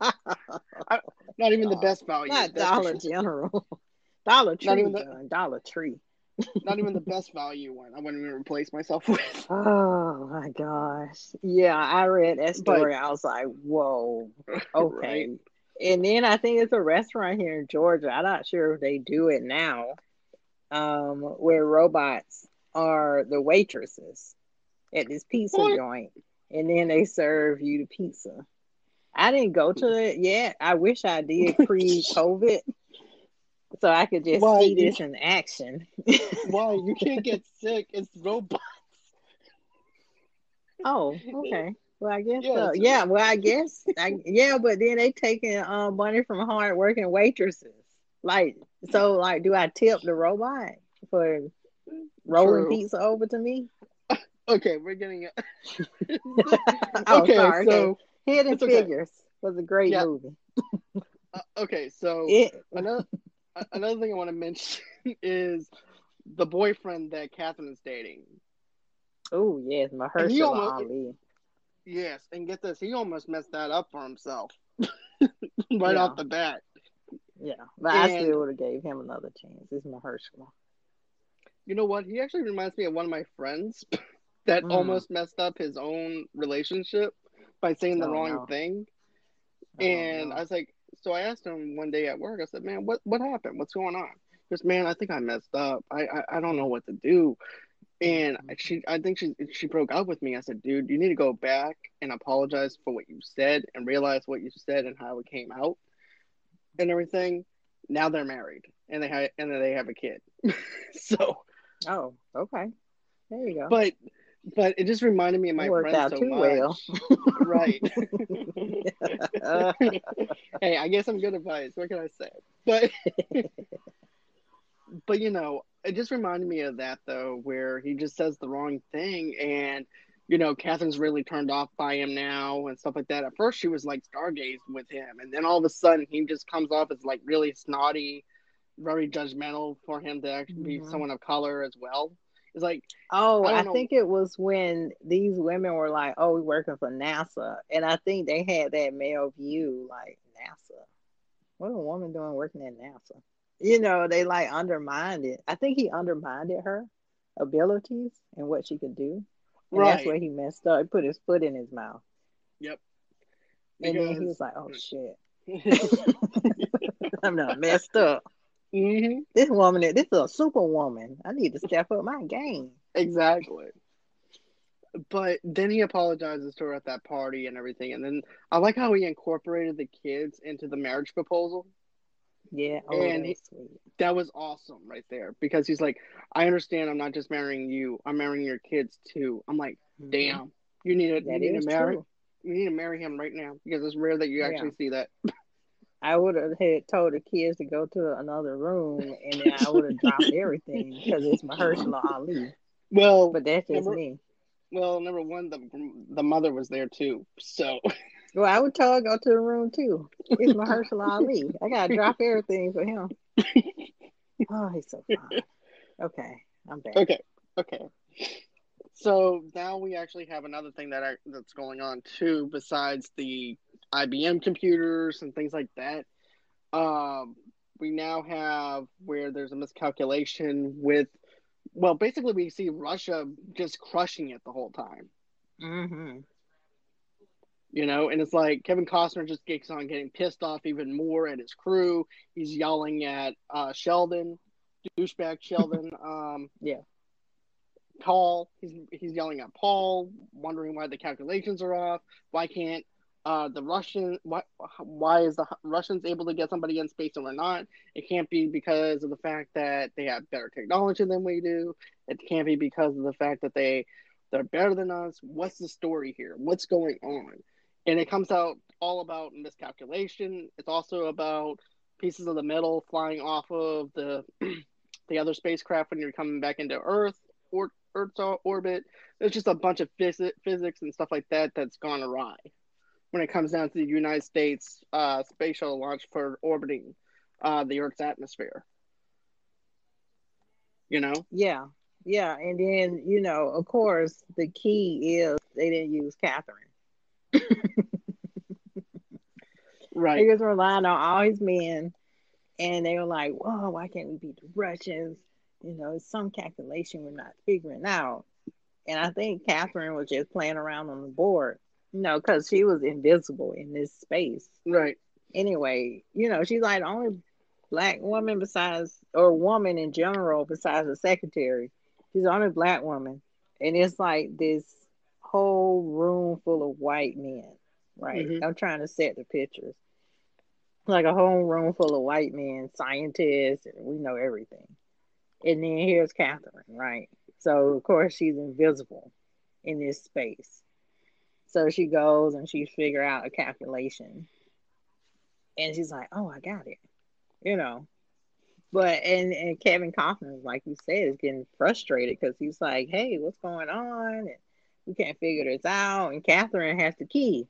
I, not even the best value. Not Dollar. General. Dollar Tree. Not even the, Dollar Tree. not even the best value one. I wouldn't even replace myself with. Oh my gosh. Yeah, I read that story. But, I was like, whoa. Okay. Right? And then I think it's a restaurant here in Georgia. I'm not sure if they do it now. Um, where robots are the waitresses at this pizza what? joint. And then they serve you the pizza. I didn't go to it yet. I wish I did pre COVID. so I could just Why? see this in action. Why? You can't get sick. It's robots. Oh, okay. Well, I guess yeah, so. Yeah, well, I guess. I, yeah, but then they taking um, money from hard working waitresses. Like, so, like, do I tip the robot for rolling True. pizza over to me? Okay, we're getting it. oh, okay, sorry. So. Hidden okay. Figures was a great yeah. movie. uh, okay, so it... another another thing I want to mention is the boyfriend that Catherine is dating. Oh yes, Mahershala almost, Ali. Yes, and get this, he almost messed that up for himself right yeah. off the bat. Yeah, but and, I still would have gave him another chance. It's Mahershala. You know what? He actually reminds me of one of my friends that mm. almost messed up his own relationship by saying the oh, wrong no. thing. Oh, and no. I was like, so I asked him one day at work. I said, "Man, what what happened? What's going on?" Goes, "Man, I think I messed up. I I, I don't know what to do." And mm-hmm. she, I think she, she broke up with me. I said, dude, you need to go back and apologize for what you said and realize what you said and how it came out and everything. Now they're married and they have, and they have a kid. so. Oh, okay. There you go. But, but it just reminded me of my worked out so too much. well. right. hey, I guess I'm good advice. What can I say? But, but you know, it just reminded me of that though, where he just says the wrong thing, and you know, Catherine's really turned off by him now and stuff like that. At first, she was like stargazed with him, and then all of a sudden, he just comes off as like really snotty, very judgmental for him to actually mm-hmm. be someone of color as well. It's like, oh, I, I think it was when these women were like, "Oh, we're working for NASA," and I think they had that male view, like NASA. What a woman doing working at NASA? you know, they like undermined it. I think he undermined her abilities and what she could do. And right. that's where he messed up. He put his foot in his mouth. Yep. Because... And then he was like, oh shit. I'm not messed up. Mm-hmm. This woman, this is a superwoman. I need to step up my game. Exactly. But then he apologizes to her at that party and everything. And then I like how he incorporated the kids into the marriage proposal. Yeah, oh, and he, that was awesome right there because he's like, I understand. I'm not just marrying you. I'm marrying your kids too. I'm like, mm-hmm. damn, you need to, you need to marry. True. You need to marry him right now because it's rare that you actually yeah. see that. I would have had told the kids to go to another room, and then I would have dropped everything because it's Mahershala Ali. Well, but that's just number, me. Well, number one, the the mother was there too, so Well, I would tell her go to the room too. It's Mahershala Ali. I gotta drop everything for him. Oh, he's so fine. Okay, I'm back. Okay, okay. So now we actually have another thing that I, that's going on too, besides the IBM computers and things like that. Um, we now have where there's a miscalculation with, well, basically we see Russia just crushing it the whole time. Mm-hmm you know, and it's like Kevin Costner just gets on getting pissed off even more at his crew. He's yelling at uh, Sheldon, douchebag Sheldon. Um, yeah. Paul, he's he's yelling at Paul, wondering why the calculations are off. Why can't uh, the Russian why why is the Russians able to get somebody in space and we're not? It can't be because of the fact that they have better technology than we do. It can't be because of the fact that they they're better than us. What's the story here? What's going on? and it comes out all about miscalculation. It's also about pieces of the metal flying off of the the other spacecraft when you're coming back into Earth or Earth's orbit. There's just a bunch of phys- physics and stuff like that that's gone awry when it comes down to the United States uh, space shuttle launch for orbiting uh, the Earth's atmosphere. You know? Yeah, yeah, and then you know, of course, the key is they didn't use Catherine. right. He was relying on all his men, and they were like, "Whoa, why can't we beat the Russians?" You know, it's some calculation we're not figuring out. And I think Catherine was just playing around on the board, you know, because she was invisible in this space. Right. Anyway, you know, she's like the only black woman besides, or woman in general besides the secretary. She's the only black woman. And it's like this whole room full of white men, right? Mm-hmm. I'm trying to set the pictures. Like a whole room full of white men, scientists, and we know everything. And then here's Catherine, right? So of course she's invisible in this space. So she goes and she figure out a calculation. And she's like, Oh, I got it. You know. But and, and Kevin Costner, like you said, is getting frustrated because he's like, Hey, what's going on? And we can't figure this out. And Catherine has the key.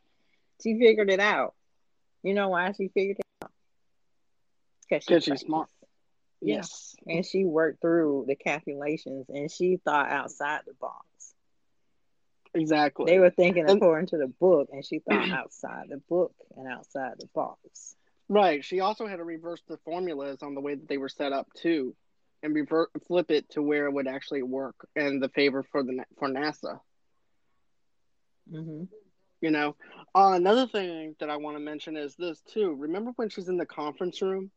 She figured it out. You know why she figured it out? Because she she's smart. Yes. And she worked through the calculations and she thought outside the box. Exactly. They were thinking according to the book, and she thought outside the book and outside the box. Right. She also had to reverse the formulas on the way that they were set up too, and revert flip it to where it would actually work and the favor for the for NASA. Mm-hmm. You know, uh, another thing that I want to mention is this too. Remember when she's in the conference room,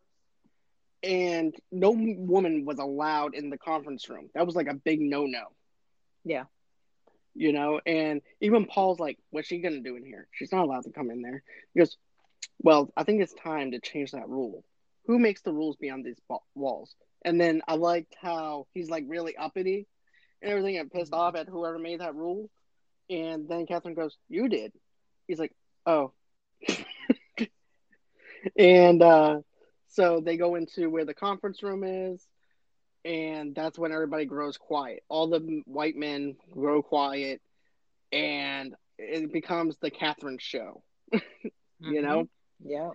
and no woman was allowed in the conference room. That was like a big no-no. Yeah. You know, and even Paul's like, what's she gonna do in here? She's not allowed to come in there. He goes, well, I think it's time to change that rule. Who makes the rules beyond these walls? And then I liked how he's like really uppity and everything and pissed off at whoever made that rule. And then Catherine goes, You did. He's like, Oh. and uh, so they go into where the conference room is. And that's when everybody grows quiet. All the white men grow quiet. And it becomes the Catherine show. you mm-hmm. know? Yeah.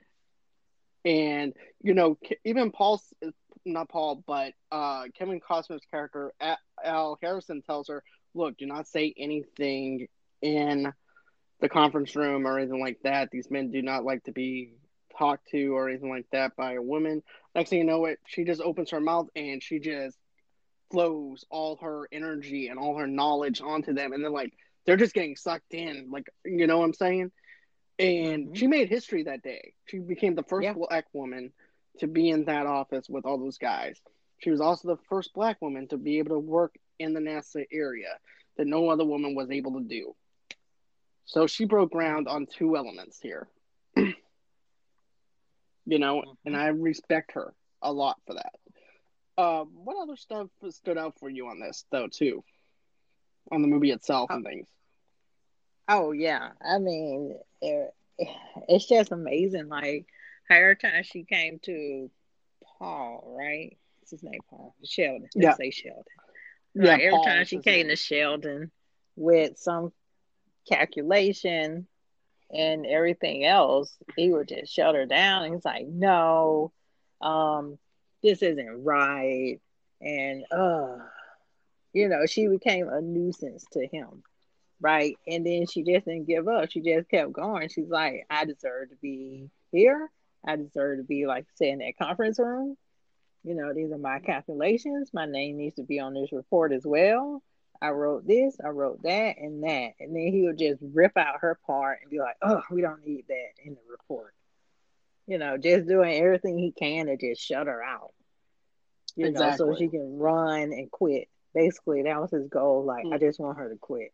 And, you know, even Paul not Paul, but uh, Kevin Costner's character, Al Harrison, tells her, "Look, do not say anything in the conference room or anything like that. These men do not like to be talked to or anything like that by a woman." Next thing you know, it she just opens her mouth and she just flows all her energy and all her knowledge onto them, and then like they're just getting sucked in. Like you know what I'm saying? And mm-hmm. she made history that day. She became the first yeah. black woman to be in that office with all those guys. She was also the first black woman to be able to work in the NASA area that no other woman was able to do. So she broke ground on two elements here. You know, and mm-hmm. I respect her a lot for that. Uh, what other stuff stood out for you on this, though, too? On the movie itself and oh. things. Oh, yeah. I mean, it, it's just amazing. Like, every time she came to Paul, right? What's his name? Paul Sheldon. Let's yeah. say Sheldon. Right. Yeah, every Paul time she came name. to Sheldon with some calculation and everything else, he would just shut her down. He's like, "No, um, this isn't right," and uh, you know, she became a nuisance to him, right? And then she just didn't give up. She just kept going. She's like, "I deserve to be here. I deserve to be, like, say, in that conference room. You know, these are my calculations. My name needs to be on this report as well. I wrote this, I wrote that, and that. And then he would just rip out her part and be like, oh, we don't need that in the report. You know, just doing everything he can to just shut her out. You exactly. know, so she can run and quit. Basically, that was his goal. Like, mm. I just want her to quit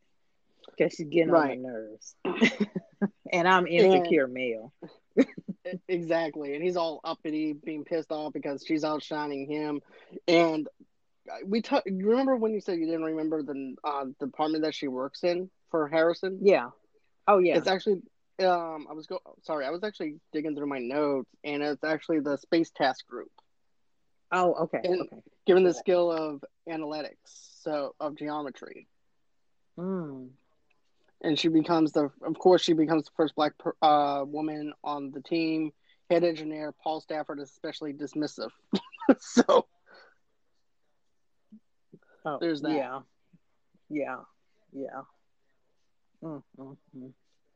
because she's getting right. on my nerves. and I'm insecure and, male exactly, and he's all uppity, being pissed off because she's outshining him. And we t- remember when you said you didn't remember the uh, department that she works in for Harrison? Yeah. Oh yeah. It's actually um I was go sorry I was actually digging through my notes and it's actually the space task group. Oh okay. And okay. Given the skill of analytics, so of geometry. Hmm and she becomes the of course she becomes the first black uh, woman on the team head engineer paul stafford is especially dismissive so oh, there's that yeah yeah yeah mm-hmm.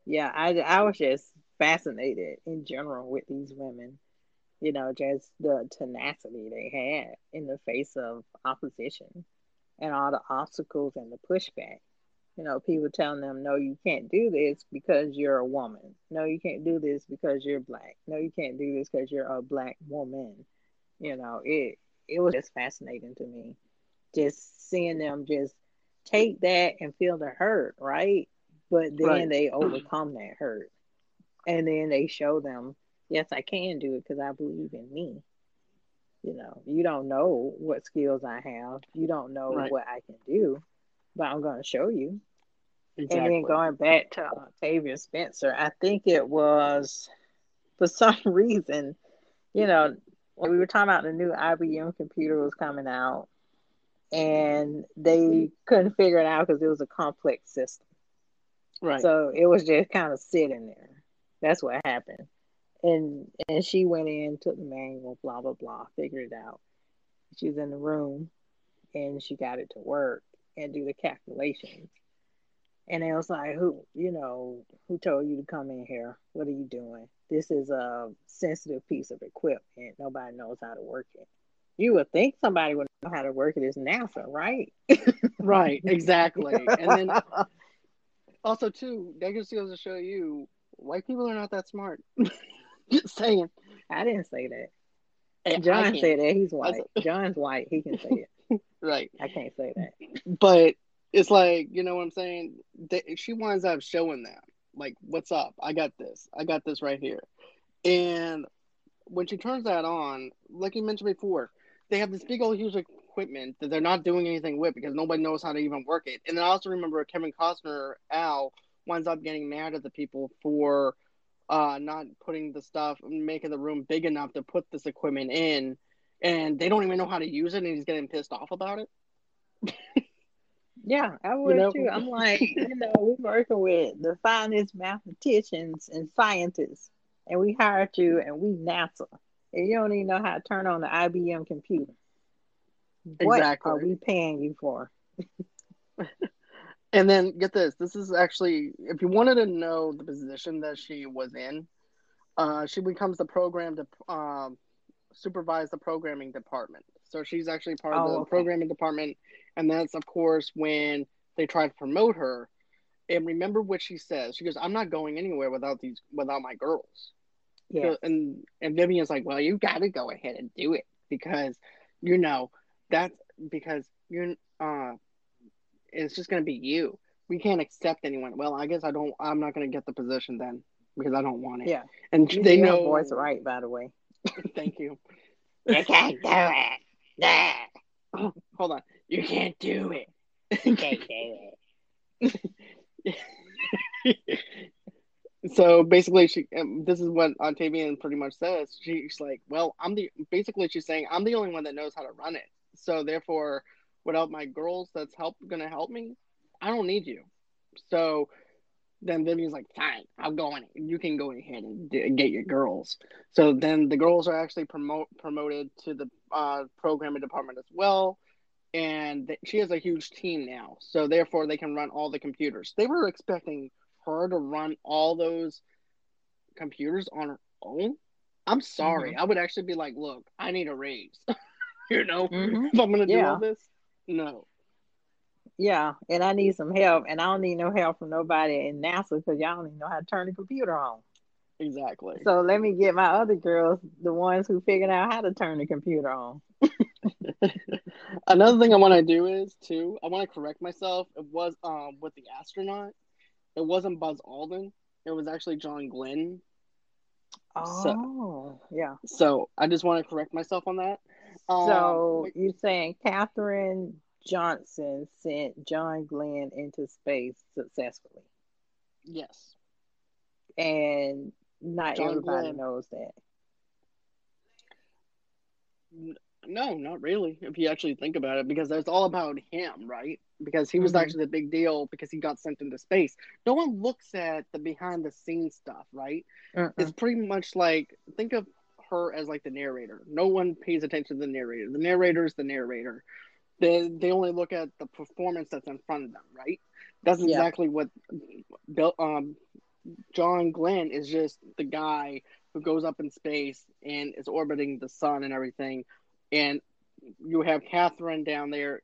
yeah I, I was just fascinated in general with these women you know just the tenacity they had in the face of opposition and all the obstacles and the pushback you know, people telling them, no, you can't do this because you're a woman. No, you can't do this because you're black. No, you can't do this because you're a black woman. You know, it it was just fascinating to me, just seeing them just take that and feel the hurt, right? But then right. they overcome that hurt, and then they show them, yes, I can do it because I believe in me. You know, you don't know what skills I have. You don't know right. what I can do, but I'm going to show you. Exactly. And then going back to Octavia Spencer, I think it was for some reason, you know, when we were talking about the new IBM computer was coming out, and they couldn't figure it out because it was a complex system. Right. So it was just kind of sitting there. That's what happened. And and she went in, took the manual, blah blah blah, figured it out. She was in the room, and she got it to work and do the calculations. And it was like, who, you know, who told you to come in here? What are you doing? This is a sensitive piece of equipment. Nobody knows how to work it. You would think somebody would know how to work it is NASA, right? right, exactly. And then also too, that just goes to show you white people are not that smart. just saying. I didn't say that. Hey, John said that he's white. John's white. He can say it. right. I can't say that. But it's like you know what I'm saying. They, she winds up showing them like, "What's up? I got this. I got this right here." And when she turns that on, like you mentioned before, they have this big old huge equipment that they're not doing anything with because nobody knows how to even work it. And then I also remember Kevin Costner, Al, winds up getting mad at the people for uh, not putting the stuff, making the room big enough to put this equipment in, and they don't even know how to use it, and he's getting pissed off about it. yeah, I would you know? too. I'm like, you know, we're working with the finest mathematicians and scientists, and we hired you, and we NASA, and you don't even know how to turn on the IBM computer. What exactly. are we paying you for? And then get this: this is actually, if you wanted to know the position that she was in, uh, she becomes the program to um, supervise the programming department. So she's actually part oh, of the okay. programming department, and that's of course when they try to promote her. And remember what she says. She goes, "I'm not going anywhere without these, without my girls." Yeah. So, and and Vivian's like, "Well, you got to go ahead and do it because you know that's because you're uh it's just going to be you. We can't accept anyone. Well, I guess I don't. I'm not going to get the position then because I don't want it. Yeah, and you they know. Voice right, by the way. Thank you. you can't do it. Nah. Oh, hold on. You can't do it. You can't do it. so basically, she. Um, this is what Octavian pretty much says. She's like, "Well, I'm the." Basically, she's saying, "I'm the only one that knows how to run it." So therefore, without my girls that's help gonna help me, I don't need you. So then Vivian's like, fine, I'll go in. You can go ahead and d- get your girls. So then the girls are actually promote promoted to the uh, programming department as well, and th- she has a huge team now. So therefore, they can run all the computers. They were expecting her to run all those computers on her own. I'm sorry. Mm-hmm. I would actually be like, look, I need a raise. you know, mm-hmm. if I'm gonna yeah. do all this. No. Yeah, and I need some help, and I don't need no help from nobody in NASA because y'all don't even know how to turn the computer on. Exactly. So let me get my other girls, the ones who figured out how to turn the computer on. Another thing I want to do is too. I want to correct myself. It was um with the astronaut. It wasn't Buzz Aldrin. It was actually John Glenn. Oh, so, yeah. So I just want to correct myself on that. So um, you're saying Katherine Johnson sent John Glenn into space successfully? Yes. And not John everybody Glenn. knows that. No, not really. If you actually think about it, because it's all about him, right? Because he was mm-hmm. actually the big deal because he got sent into space. No one looks at the behind the scenes stuff, right? Uh-uh. It's pretty much like think of her as like the narrator. No one pays attention to the narrator. The narrator is the narrator. They they only look at the performance that's in front of them, right? That's exactly yeah. what Bill um John Glenn is just the guy who goes up in space and is orbiting the sun and everything. And you have Catherine down there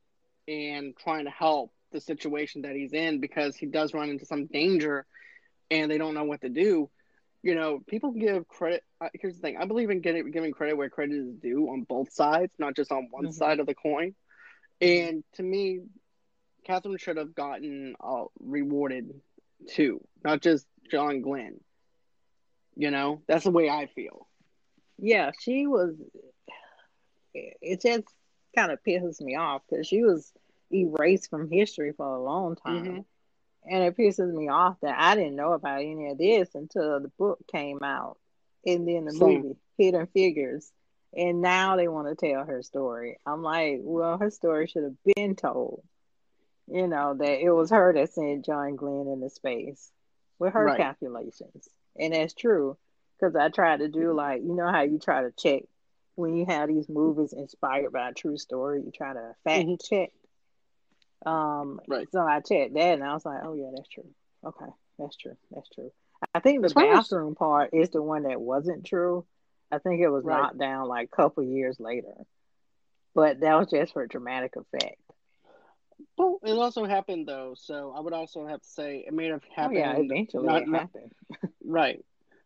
and trying to help the situation that he's in because he does run into some danger and they don't know what to do you know, people give credit. Uh, here's the thing: I believe in getting giving credit where credit is due on both sides, not just on one mm-hmm. side of the coin. And to me, Catherine should have gotten uh, rewarded too, not just John Glenn. You know, that's the way I feel. Yeah, she was. It just kind of pisses me off because she was erased from history for a long time. Mm-hmm and it pisses me off that I didn't know about any of this until the book came out, and then the Same. movie Hidden Figures, and now they want to tell her story. I'm like, well, her story should have been told. You know that it was her that sent John Glenn into space with her right. calculations, and that's true. Because I tried to do like you know how you try to check when you have these movies inspired by a true story, you try to fact mm-hmm. check um, right. So I checked that and I was like, oh, yeah, that's true. Okay, that's true. That's true. I think the bathroom part is the one that wasn't true. I think it was right. knocked down like a couple years later, but that was just for dramatic effect. Well, it also happened though, so I would also have to say it may have happened. Oh, yeah, eventually not, it happened. right,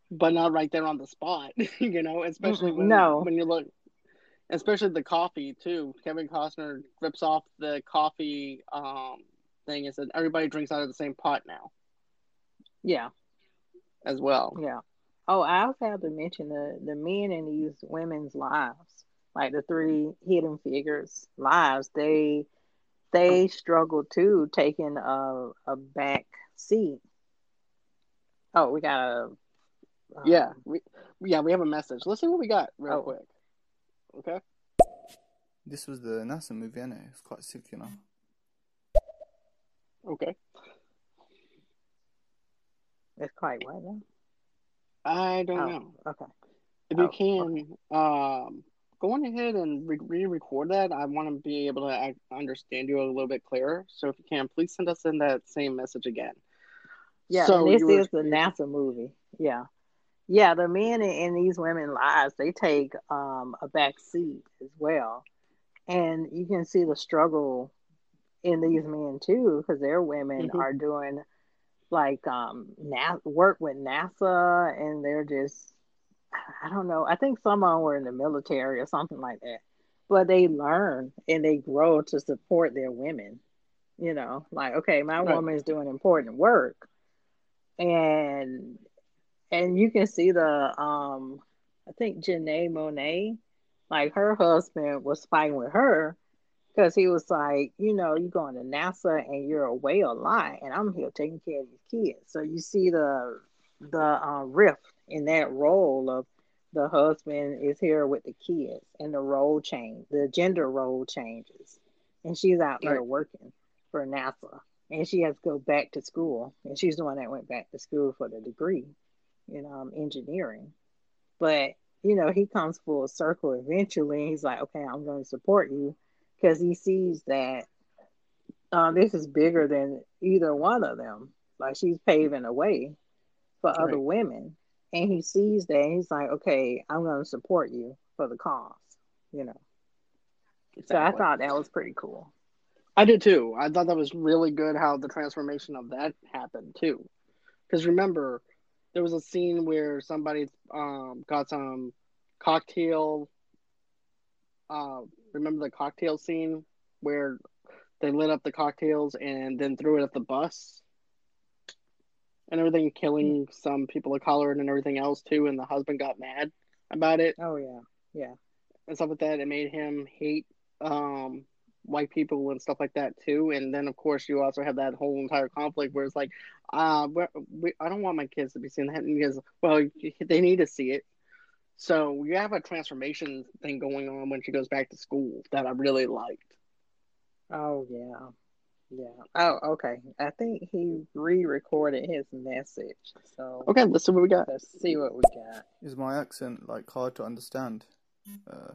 but not right there on the spot. you know, especially when no. when you look especially the coffee too. Kevin Costner rips off the coffee um, thing is that everybody drinks out of the same pot now. Yeah. As well. Yeah. Oh, I also have to mention the the men in these women's lives, like the three hidden figures' lives. They they struggle too, taking a a back seat. Oh, we got a. Um, yeah, we yeah we have a message. Let's see what we got real oh. quick. Okay. This was the NASA movie, and it? It's quite sick, you know. Okay. It's quite what now? I don't oh, know. Okay. If oh, you can, okay. um, go on ahead and re-record that. I want to be able to understand you a little bit clearer. So if you can, please send us in that same message again. Yeah, so this were... is the NASA movie. Yeah, yeah. The men in these women lives, they take um, a back seat as well, and you can see the struggle in these men too, because their women mm-hmm. are doing like um Na- work with NASA, and they're just I don't know. I think some of them were in the military or something like that. But they learn and they grow to support their women. You know, like okay, my right. woman is doing important work, and and you can see the um, I think Janelle Monáe, like her husband was fighting with her because he was like, you know, you're going to NASA and you're away a lot, and I'm here taking care of your kids. So you see the the uh, rift in that role of the husband is here with the kids, and the role change, the gender role changes, and she's out there working for NASA, and she has to go back to school, and she's the one that went back to school for the degree in um, engineering, but you know he comes full circle eventually, and he's like, okay, I'm going to support you because he sees that um, this is bigger than either one of them. Like she's paving a way for right. other women. And he sees that and he's like, okay, I'm going to support you for the cause, you know. Exactly. So I thought that was pretty cool. I did too. I thought that was really good how the transformation of that happened too. Because remember, there was a scene where somebody um, got some cocktail uh, remember the cocktail scene where they lit up the cocktails and then threw it at the bus and everything, killing some people of color and everything else too. And the husband got mad about it. Oh yeah, yeah, and stuff like that. It made him hate um, white people and stuff like that too. And then of course you also have that whole entire conflict where it's like, uh, we, I don't want my kids to be seeing that because well, they need to see it. So we have a transformation thing going on when she goes back to school that I really liked. Oh yeah. Yeah. Oh, okay. I think he re-recorded his message. So okay, let's see what we got. Let's see what we got. Is my accent like hard to understand? Uh...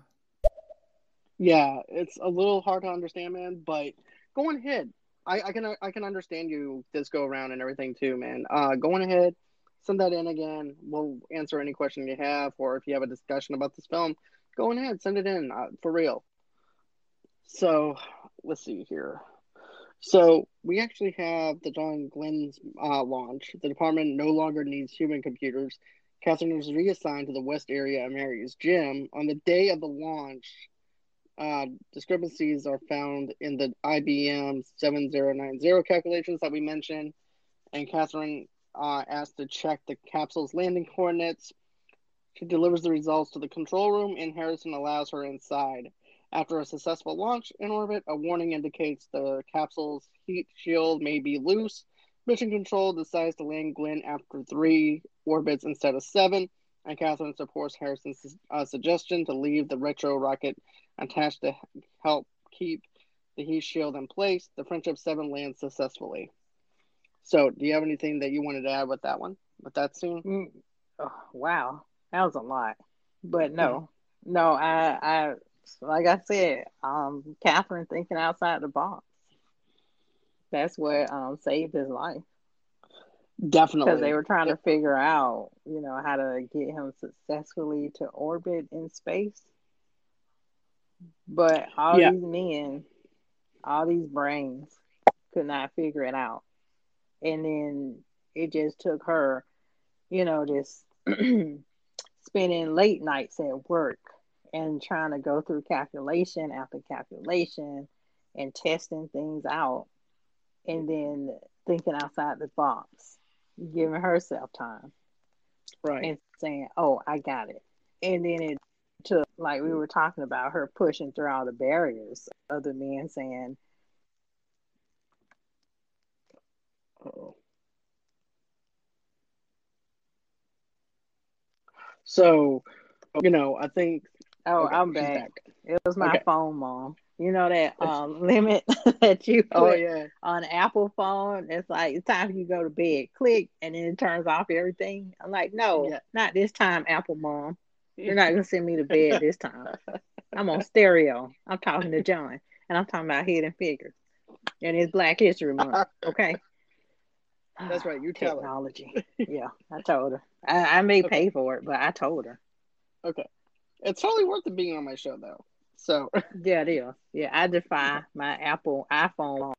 Yeah, it's a little hard to understand, man. But go on ahead. I, I can I can understand you this go around and everything too, man. Uh, going ahead send that in again. We'll answer any question you have, or if you have a discussion about this film, go ahead, send it in uh, for real. So let's see here. So we actually have the John Glenn's uh, launch. The department no longer needs human computers. Catherine was reassigned to the West area Mary's gym. On the day of the launch, uh, discrepancies are found in the IBM 7090 calculations that we mentioned, and Catherine uh, asked to check the capsule's landing coordinates. She delivers the results to the control room, and Harrison allows her inside. After a successful launch in orbit, a warning indicates the capsule's heat shield may be loose. Mission Control decides to land Glenn after three orbits instead of seven, and Catherine supports Harrison's uh, suggestion to leave the retro rocket attached to help keep the heat shield in place. The Friendship 7 lands successfully. So, do you have anything that you wanted to add with that one, with that scene? Mm, oh, wow, that was a lot. But no, no, I, I, like I said, um, Catherine thinking outside the box. That's what um saved his life. Definitely, because they were trying to figure out, you know, how to get him successfully to orbit in space. But all yeah. these men, all these brains, could not figure it out. And then it just took her, you know, just spending late nights at work and trying to go through calculation after calculation and testing things out and then thinking outside the box, giving herself time, right, and saying, "Oh, I got it," and then it took like we were talking about her pushing through all the barriers of the men saying. Oh. So, you know, I think. Oh, okay, I'm back. back. It was my okay. phone, mom. You know that um, limit that you oh, put yeah. on Apple phone. It's like it's time you to go to bed. Click, and then it turns off everything. I'm like, no, yeah. not this time, Apple mom. You're not gonna send me to bed this time. I'm on stereo. I'm talking to John, and I'm talking about Hidden Figures, and it's Black History Month. Okay. That's right. You tell technology. yeah, I told her. I, I may okay. pay for it, but I told her. Okay, it's totally worth it being on my show, though. So yeah, it is. Yeah, I defy my Apple iPhone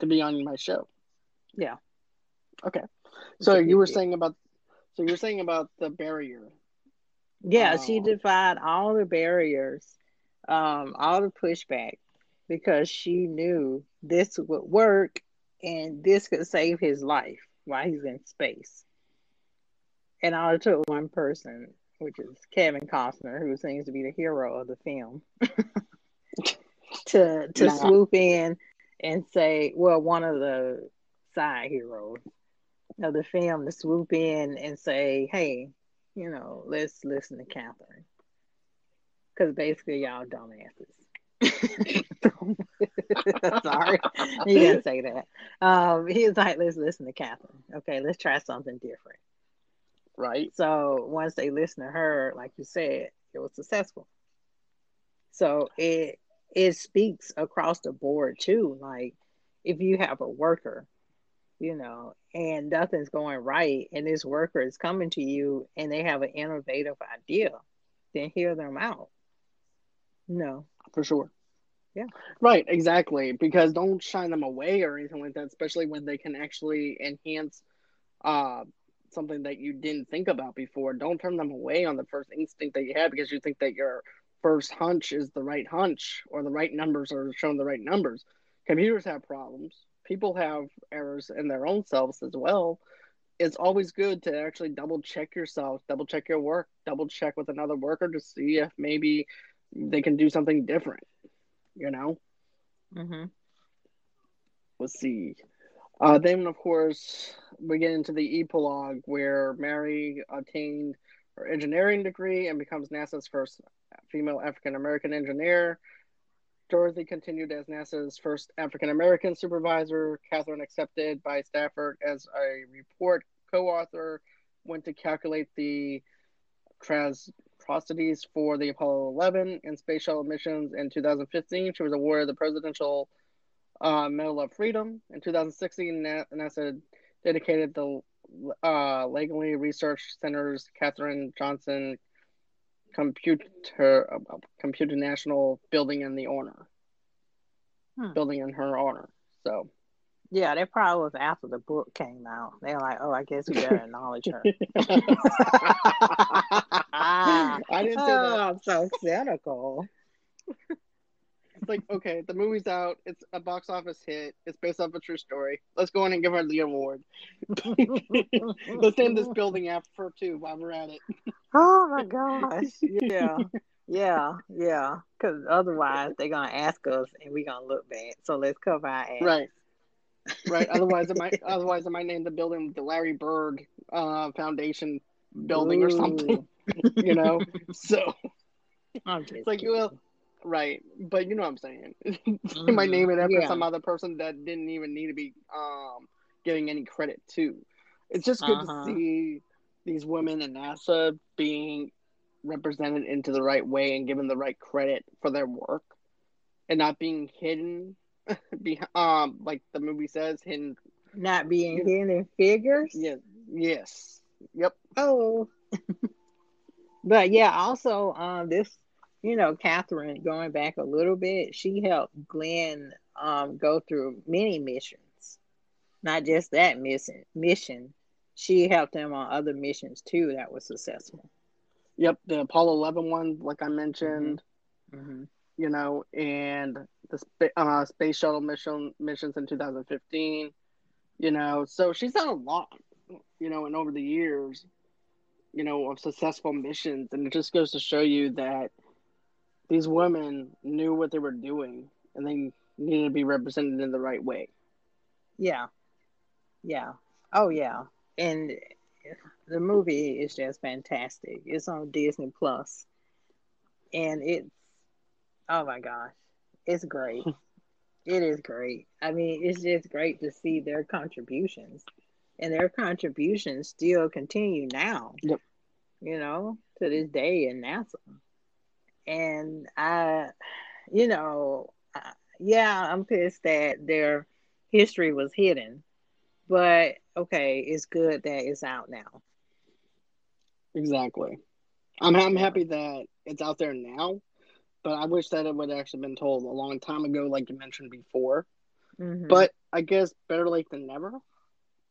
to be on my show. Yeah. Okay. So you were saying about so you're saying about the barrier. Yeah, she defied all the barriers, um, all the pushback because she knew this would work and this could save his life while he's in space. And all it took one person, which is Kevin Costner, who seems to be the hero of the film, to to nah. swoop in and say, well, one of the side heroes of the film to swoop in and say, hey, you know, let's listen to Katherine. Because basically, y'all dumbasses. Sorry, you didn't say that. Um, he was like, "Let's listen to Katherine. Okay, let's try something different." Right. So once they listen to her, like you said, it was successful. So it it speaks across the board too. Like if you have a worker, you know, and nothing's going right, and this worker is coming to you and they have an innovative idea, then hear them out. No, for sure. Yeah. Right, exactly. Because don't shine them away or anything like that, especially when they can actually enhance uh, something that you didn't think about before. Don't turn them away on the first instinct that you had because you think that your first hunch is the right hunch or the right numbers are showing the right numbers. Computers have problems. People have errors in their own selves as well. It's always good to actually double check yourself, double check your work, double check with another worker to see if maybe they can do something different. You know. Mm-hmm. Let's see. Uh, then, of course, we get into the epilogue where Mary obtained her engineering degree and becomes NASA's first female African American engineer. Dorothy continued as NASA's first African American supervisor. Katherine accepted by Stafford as a report co author, went to calculate the atrocities for the Apollo 11 and space shuttle missions in 2015. She was awarded the Presidential uh, Medal of Freedom. In 2016, NASA dedicated the uh, Langley Research Center's Katherine Johnson Computer uh, Computational Building in the honor, hmm. building in her honor. So yeah, that probably was after the book came out. They're like, oh, I guess we better acknowledge her. I didn't say that. Oh, I'm so cynical. It's like, okay, the movie's out. It's a box office hit. It's based off a true story. Let's go in and give her the award. Let's name this building after her too while we're at it. Oh my gosh! Yeah, yeah, yeah. Because otherwise, they're gonna ask us, and we're gonna look bad. So let's cover our ass. Right right. Otherwise, it might otherwise it might name the building the Larry Bird uh, Foundation building Ooh. or something. you know, so it's like well, right, but you know what I'm saying. they might name it after yeah. some other person that didn't even need to be um, getting any credit to. It's just good uh-huh. to see these women in NASA being represented into the right way and given the right credit for their work and not being hidden be um like the movie says hidden not being hidden in figures yeah yes yep oh but yeah also um this you know katherine going back a little bit she helped glenn um go through many missions not just that mission mission she helped him on other missions too that was successful yep the apollo 11 one like i mentioned mm-hmm. Mm-hmm. you know, and the uh, space shuttle mission missions in 2015. You know, so she's done a lot, you know, and over the years, you know, of successful missions, and it just goes to show you that these women knew what they were doing, and they needed to be represented in the right way. Yeah, yeah, oh yeah, and the movie is just fantastic. It's on Disney Plus, and it's oh my gosh, it's great. it is great. I mean, it's just great to see their contributions, and their contributions still continue now. Yep. You know, to this day in NASA, and I, you know, yeah, I'm pissed that their history was hidden, but okay, it's good that it's out now. Exactly. I'm I'm happy that it's out there now but I wish that it would have actually been told a long time ago, like you mentioned before. Mm-hmm. But I guess better late than never.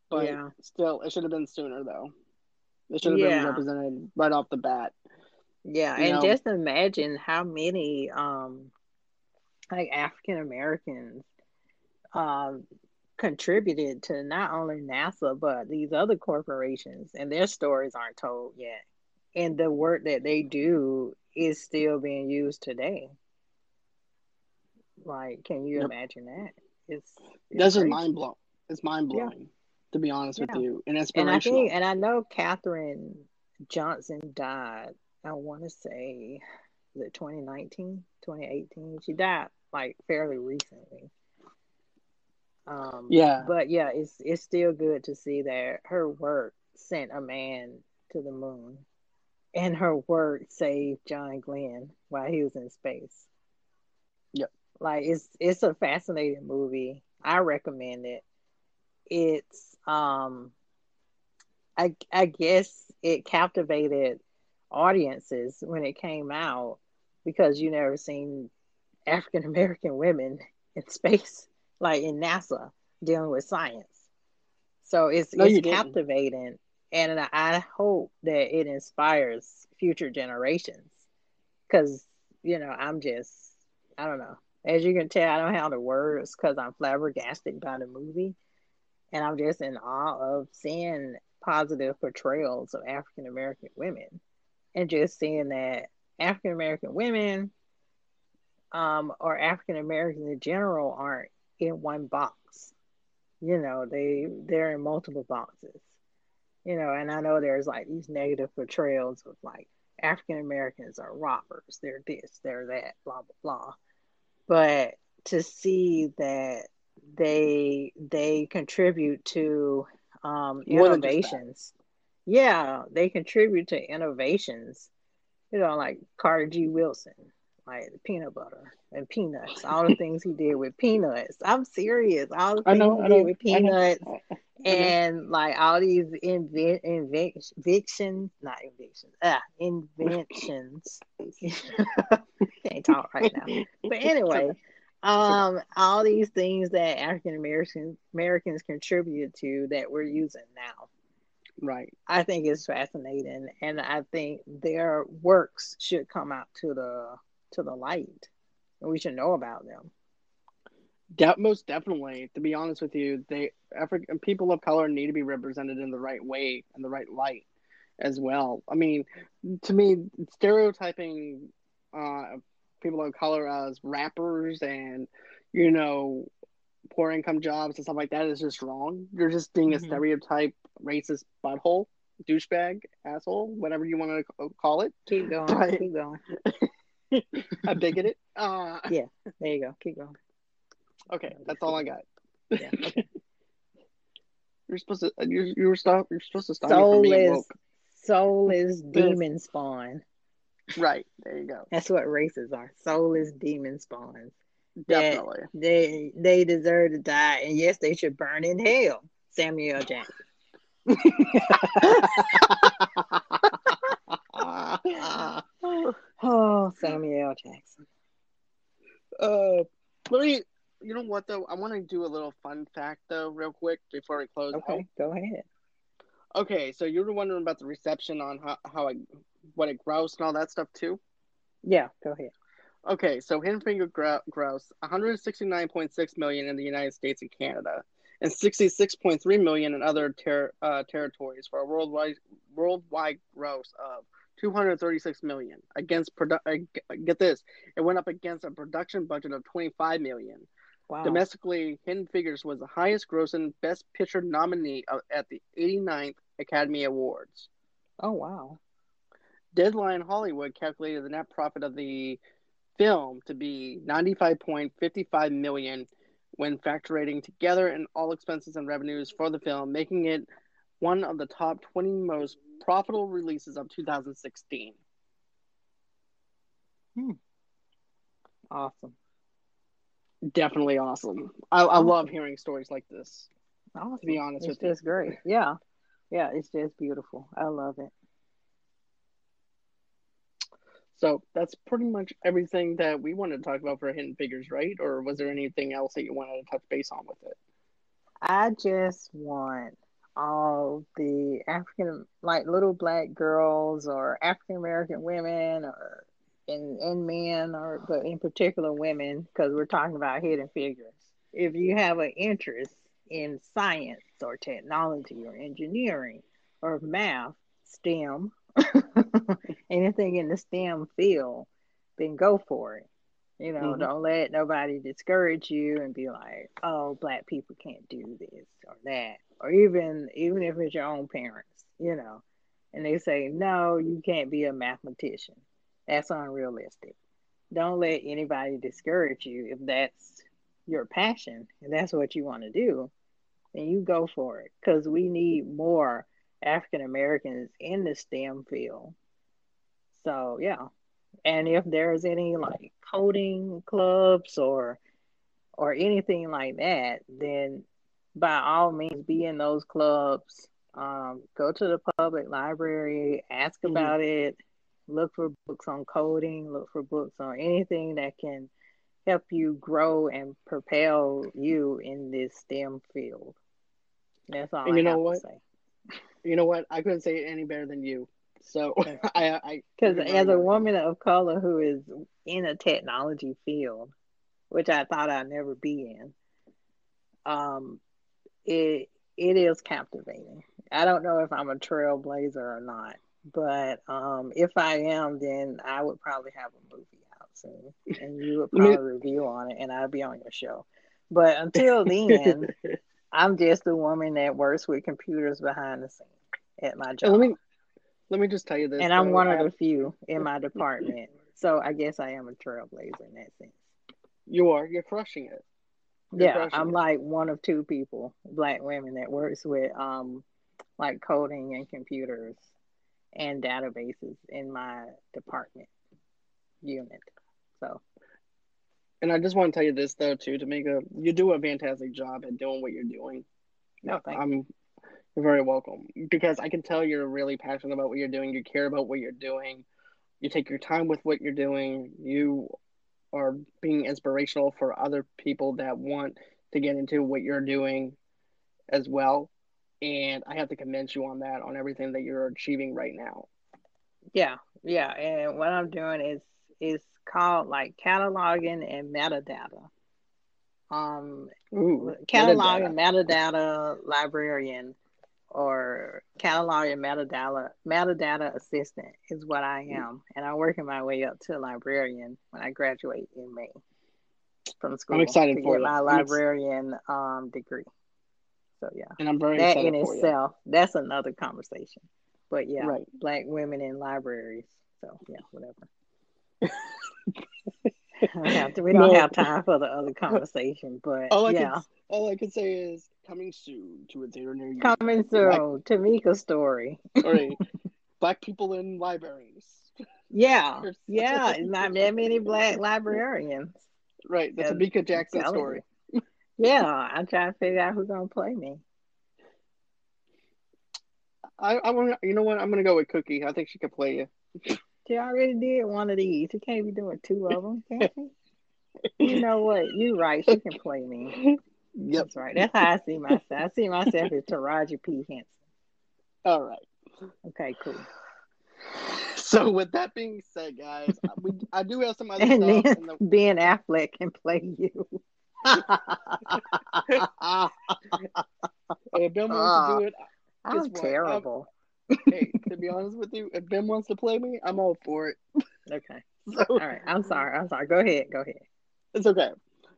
But yeah. still, it should have been sooner, though. It should have yeah. been represented right off the bat. Yeah, you and know? just imagine how many um like African Americans um contributed to not only NASA but these other corporations, and their stories aren't told yet. And the work that they do is still being used today. Like, can you yep. imagine that? It's, it's that's just mind blowing. It's mind blowing, yeah. to be honest yeah. with you, and inspirational. And I think, and I know Katherine Johnson died. I want to say, was it 2019, 2018? She died like fairly recently. Um, yeah, but yeah, it's it's still good to see that her work sent a man to the moon and her work saved John Glenn while he was in space. Yep. Like it's it's a fascinating movie. I recommend it. It's um I I guess it captivated audiences when it came out because you never seen African American women in space, like in NASA, dealing with science. So it's no, it's captivating and I hope that it inspires future generations. Because you know, I'm just I don't know. As you can tell, I don't have the words because I'm flabbergasted by the movie, and I'm just in awe of seeing positive portrayals of African American women, and just seeing that African American women, um, or African Americans in general, aren't in one box. You know, they they're in multiple boxes you know, and I know there's like these negative portrayals of like African Americans are robbers, they're this, they're that, blah blah blah. But to see that they they contribute to um, innovations, yeah, they contribute to innovations. You know, like Carter G. Wilson, like peanut butter and peanuts, all the things he did with peanuts. I'm serious. All the things know, he did with peanuts and like all these invent inventions, not inventions, ah, inventions. Can't talk right now. But anyway, um, all these things that African Americans Americans contributed to that we're using now. Right. I think it's fascinating, and I think their works should come out to the to the light, and we should know about them. De- most definitely. To be honest with you, they African people of color need to be represented in the right way and the right light as well. I mean, to me, stereotyping uh, people of color as rappers and you know poor income jobs and stuff like that is just wrong. You're just being mm-hmm. a stereotype racist butthole, douchebag, asshole, whatever you want to call it. Keep going. But, keep going. I bigoted. Uh, yeah, there you go. Keep going. Okay, that's all I got. Yeah. Okay. you're supposed to. You're, you're stop. You're supposed to stop soul me from being is, woke. Soul is demon spawn. Right there, you go. That's what races are. Soul is demon spawns. Definitely. They they deserve to die, and yes, they should burn in hell. Samuel Jackson. Oh, Samuel Jackson. Uh, let me you know what though? I want to do a little fun fact though, real quick before we close. Okay, out. go ahead. Okay, so you were wondering about the reception on how how it what it grossed and all that stuff too. Yeah, go ahead. Okay, so Hidden Finger gro- gross 169.6 million in the United States and Canada, and 66.3 million in other ter- uh, territories for a worldwide worldwide gross of 236 million against produ- uh, get this it went up against a production budget of 25 million. Wow. domestically hidden figures was the highest grossing best picture nominee at the 89th academy awards. Oh wow. Deadline hollywood calculated the net profit of the film to be 95.55 million when factoring together and all expenses and revenues for the film making it one of the top 20 most profitable releases of 2016. Hmm. Awesome. Definitely awesome. I, I love hearing stories like this. Awesome. To be honest it's with just great. Yeah. Yeah, it's just beautiful. I love it. So that's pretty much everything that we wanted to talk about for Hidden Figures, right? Or was there anything else that you wanted to touch base on with it? I just want all the African, like little black girls or African American women or and, and men, or but in particular women, because we're talking about hidden figures. If you have an interest in science or technology or engineering or math, STEM, anything in the STEM field, then go for it. You know, mm-hmm. don't let nobody discourage you and be like, "Oh, black people can't do this or that," or even even if it's your own parents, you know, and they say, "No, you can't be a mathematician. That's unrealistic." Don't let anybody discourage you if that's your passion and that's what you want to do. Then you go for it because we need more African Americans in the STEM field. So yeah, and if there's any like coding clubs or or anything like that, then by all means be in those clubs. Um, go to the public library, ask mm-hmm. about it, look for books on coding, look for books on anything that can help you grow and propel you in this STEM field. That's all and I you know what? You know what? I couldn't say it any better than you. So I, because as a woman of color who is in a technology field, which I thought I'd never be in, um, it it is captivating. I don't know if I'm a trailblazer or not, but um, if I am, then I would probably have a movie out soon, and you would probably review on it, and I'd be on your show. But until then, I'm just a woman that works with computers behind the scenes at my job. Let me let me just tell you this. And I'm one of the few in my department. So I guess I am a trailblazer in that sense. You are. You're crushing it. You're yeah, crushing I'm it. like one of two people, black women that works with um like coding and computers and databases in my department unit. So and I just want to tell you this though too, to make a you do a fantastic job at doing what you're doing. No, thank I'm you. You're very welcome. Because I can tell you're really passionate about what you're doing. You care about what you're doing. You take your time with what you're doing. You are being inspirational for other people that want to get into what you're doing as well. And I have to commend you on that, on everything that you're achieving right now. Yeah, yeah. And what I'm doing is is called like cataloging and metadata. Um, Ooh, cataloging metadata. metadata librarian or catalog and metadata metadata assistant is what I am, and I'm working my way up to a librarian when I graduate in May from school. I'm excited to for get my librarian um, degree. So yeah, and I'm very that in itself you. that's another conversation. But yeah, right. black women in libraries. So yeah, whatever. To, we don't no. have time for the other conversation, but all I yeah. Can, all I can say is coming soon to a theater near you. Coming soon, Black, Tamika story. all right, black people in libraries. Yeah, yeah, not that many black librarians. Right, the Tamika Jackson story. yeah, I'm trying to figure out who's gonna play me. I, I want. You know what? I'm gonna go with Cookie. I think she could play you. She already did one of these. She can't be doing two of them, can she? you know what? You're right. She can play me. Yep. That's right. That's how I see myself. I see myself as Taraji P. Henson. All right. Okay, cool. So with that being said, guys, we I do have some other and stuff. then in the- Ben Affleck can play you. if Ben wants to do it, I'm terrible. Hey, to be honest with you, if Ben wants to play me, I'm all for it. Okay. So All right. I'm sorry. I'm sorry. Go ahead. Go ahead. it's okay.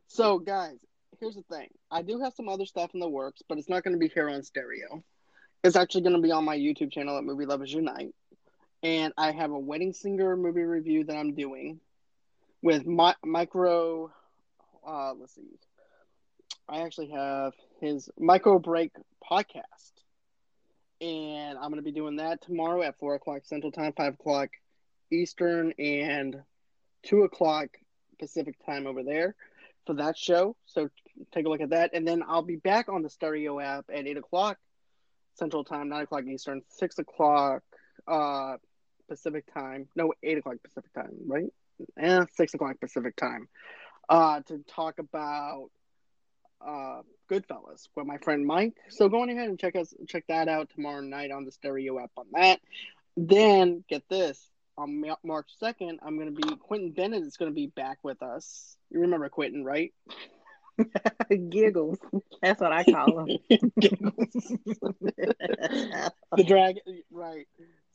So guys, here's the thing. I do have some other stuff in the works, but it's not going to be here on stereo. It's actually going to be on my YouTube channel at Movie Lovers Unite. And I have a Wedding Singer movie review that I'm doing with my micro uh let's see. I actually have his micro break podcast. And I'm gonna be doing that tomorrow at four o'clock Central Time, five o'clock Eastern, and two o'clock Pacific time over there for that show. So take a look at that. And then I'll be back on the stereo app at eight o'clock Central Time, nine o'clock Eastern, six o'clock uh Pacific time. No, eight o'clock Pacific time, right? Eh, six o'clock Pacific time. Uh to talk about uh Goodfellas with my friend Mike. So go on ahead and check us check that out tomorrow night on the stereo app on that. Then get this on March second, I'm gonna be Quentin Bennett is gonna be back with us. You remember Quentin, right? Giggles. That's what I call him. the dragon, right?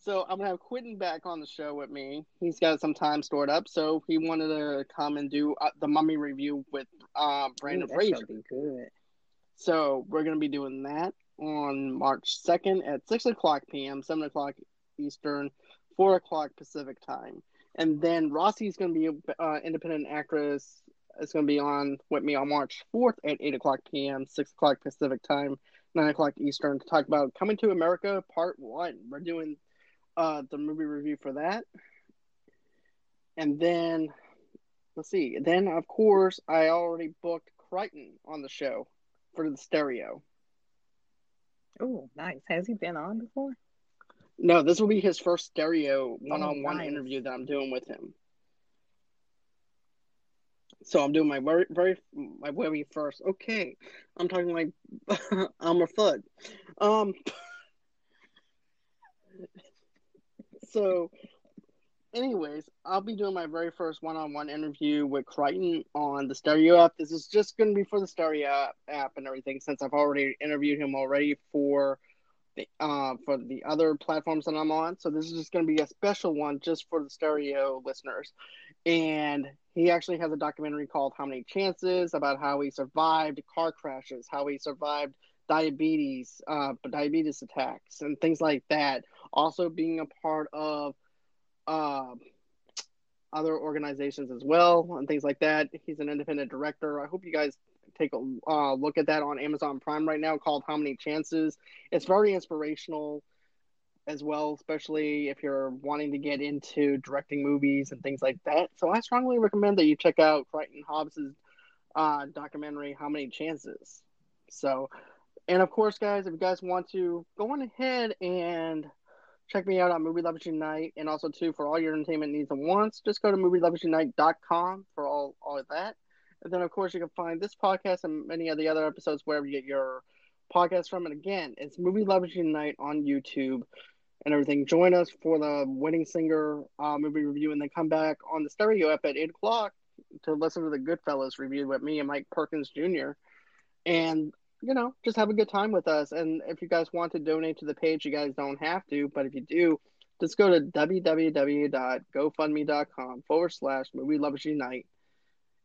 So I'm gonna have Quentin back on the show with me. He's got some time stored up, so he wanted to come and do uh, the Mummy review with um, Brendan Ooh, Fraser. be good. So we're gonna be doing that on March second at six o'clock p.m., seven o'clock Eastern, four o'clock Pacific time, and then Rossi's gonna be an uh, independent actress. It's gonna be on with me on March fourth at eight o'clock p.m., six o'clock Pacific time, nine o'clock Eastern to talk about Coming to America Part One. We're doing uh, the movie review for that, and then let's see. Then of course I already booked Crichton on the show for the stereo. Oh, nice. Has he been on before? No, this will be his first stereo one-on-one interview that I'm doing with him. So I'm doing my very, very, my very first. Okay, I'm talking like I'm a thud. Um. So, anyways, I'll be doing my very first one-on-one interview with Crichton on the Stereo app. This is just going to be for the Stereo app, and everything, since I've already interviewed him already for the uh, for the other platforms that I'm on. So this is just going to be a special one just for the Stereo listeners. And he actually has a documentary called "How Many Chances" about how he survived car crashes, how he survived diabetes, uh, diabetes attacks, and things like that. Also, being a part of uh, other organizations as well, and things like that. He's an independent director. I hope you guys take a uh, look at that on Amazon Prime right now, called "How Many Chances." It's very inspirational as well, especially if you're wanting to get into directing movies and things like that. So I strongly recommend that you check out Crichton Hobbs's uh, documentary, How Many Chances. So, and of course, guys, if you guys want to go on ahead and check me out on Movie Lovers Unite, and also too for all your entertainment needs and wants, just go to movieloversunite.com for all all of that. And then, of course, you can find this podcast and many of the other episodes wherever you get your podcast from. And again, it's Movie Lovers Unite on YouTube and everything. Join us for the Winning Singer uh, movie review, and then come back on the stereo app at 8 o'clock to listen to the Goodfellas review with me and Mike Perkins Jr. And, you know, just have a good time with us. And if you guys want to donate to the page, you guys don't have to. But if you do, just go to www.gofundme.com forward slash movie lovers unite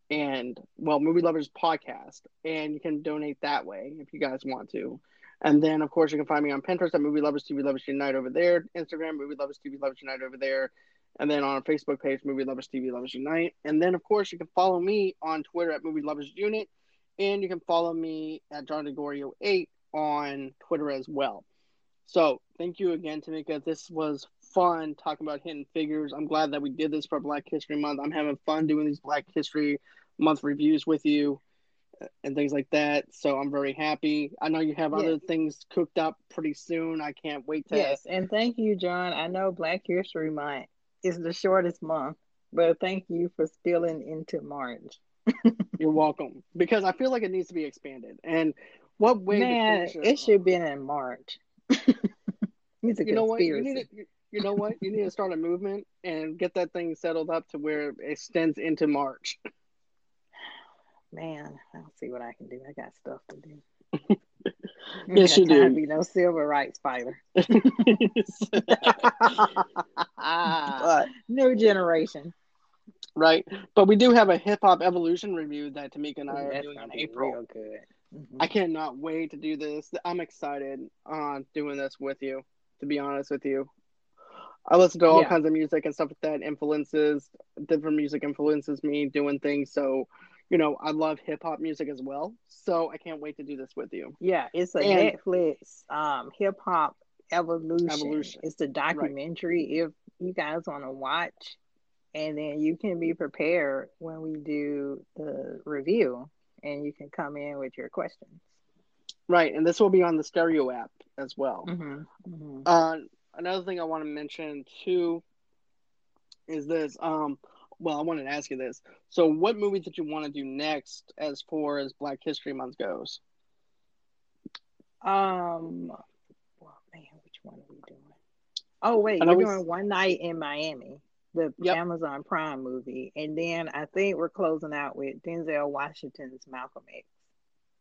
and well movie lovers podcast and you can donate that way if you guys want to and then of course you can find me on pinterest at movie lovers tv lovers unite over there instagram movie lovers tv lovers unite over there and then on our facebook page movie lovers tv lovers unite and then of course you can follow me on twitter at movie lovers unit and you can follow me at john degorio 8 on twitter as well so thank you again tamika this was fun talking about hidden figures i'm glad that we did this for black history month i'm having fun doing these black history month reviews with you and things like that. So I'm very happy. I know you have Yes. other things cooked up pretty soon. I can't wait to. Yes, and thank you, John. I know Black History Month is the shortest month, but thank you for spilling into March. You're welcome because I feel like it needs to be expanded. And what way? Man, it should have been in March. it's a You know what? You need to, you know what? You need to start a movement and get that thing settled up to where it extends into March. Man, I'll see what I can do. I got stuff to do. yes, you do. Be no civil rights fighter. Ah, but, new generation. Right, but we do have a hip hop evolution review that Tamika and I are That's doing in April. good. Mhm. I cannot wait to do this. I'm excited on doing this with you. To be honest with you, I listen to all Yeah. kinds of music and stuff that. Influences different music influences me doing things. So, you know, I love hip hop music as well. So I can't wait to do this with you. Yeah, it's a And- Netflix um hip hop evolution. Evolution. It's the documentary if you guys want to watch and then you can be prepared when we do the review and you can come in with your questions. Right, and this will be on the stereo app as well. Mm-hmm. Mm-hmm. Uh, another thing I want to mention too is this. Um, well, I wanted to ask you this. So, what movie did you want to do next as far as Black History Month goes? Um, well, man, which one are we doing? Oh wait, we're we- doing One Night in Miami, the Yep. Amazon Prime movie, and then I think we're closing out with Denzel Washington's Malcolm X.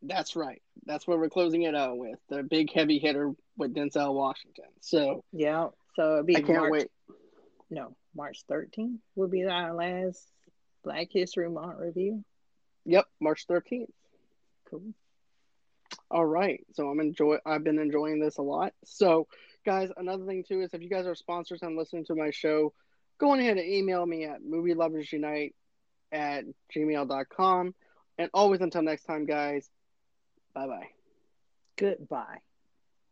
That's right. That's what we're closing it out with the big heavy hitter with Denzel Washington. So Yeah, so it'll be I can't March, wait. No, March 13th will be our last Black History Month review. Yep, March thirteenth. Cool. All right. So I'm enjoy. I've been enjoying this a lot. So, guys, another thing too is if you guys are sponsors and listening to my show, go on ahead and email me at movieloversunite at gmail.com. And always until next time, guys. Bye bye. Goodbye.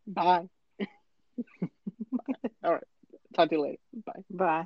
Bye. All right. Talk to you later. Bye. Bye.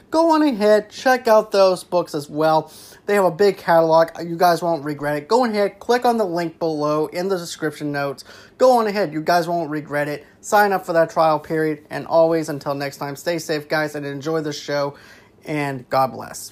go on ahead, check out those books as well. They have a big catalog. You guys won't regret it. Go ahead, click on the link below in the description notes. Go on ahead. You guys won't regret it. Sign up for that trial period. And always, until next time, stay safe, guys, and enjoy the show. And God bless.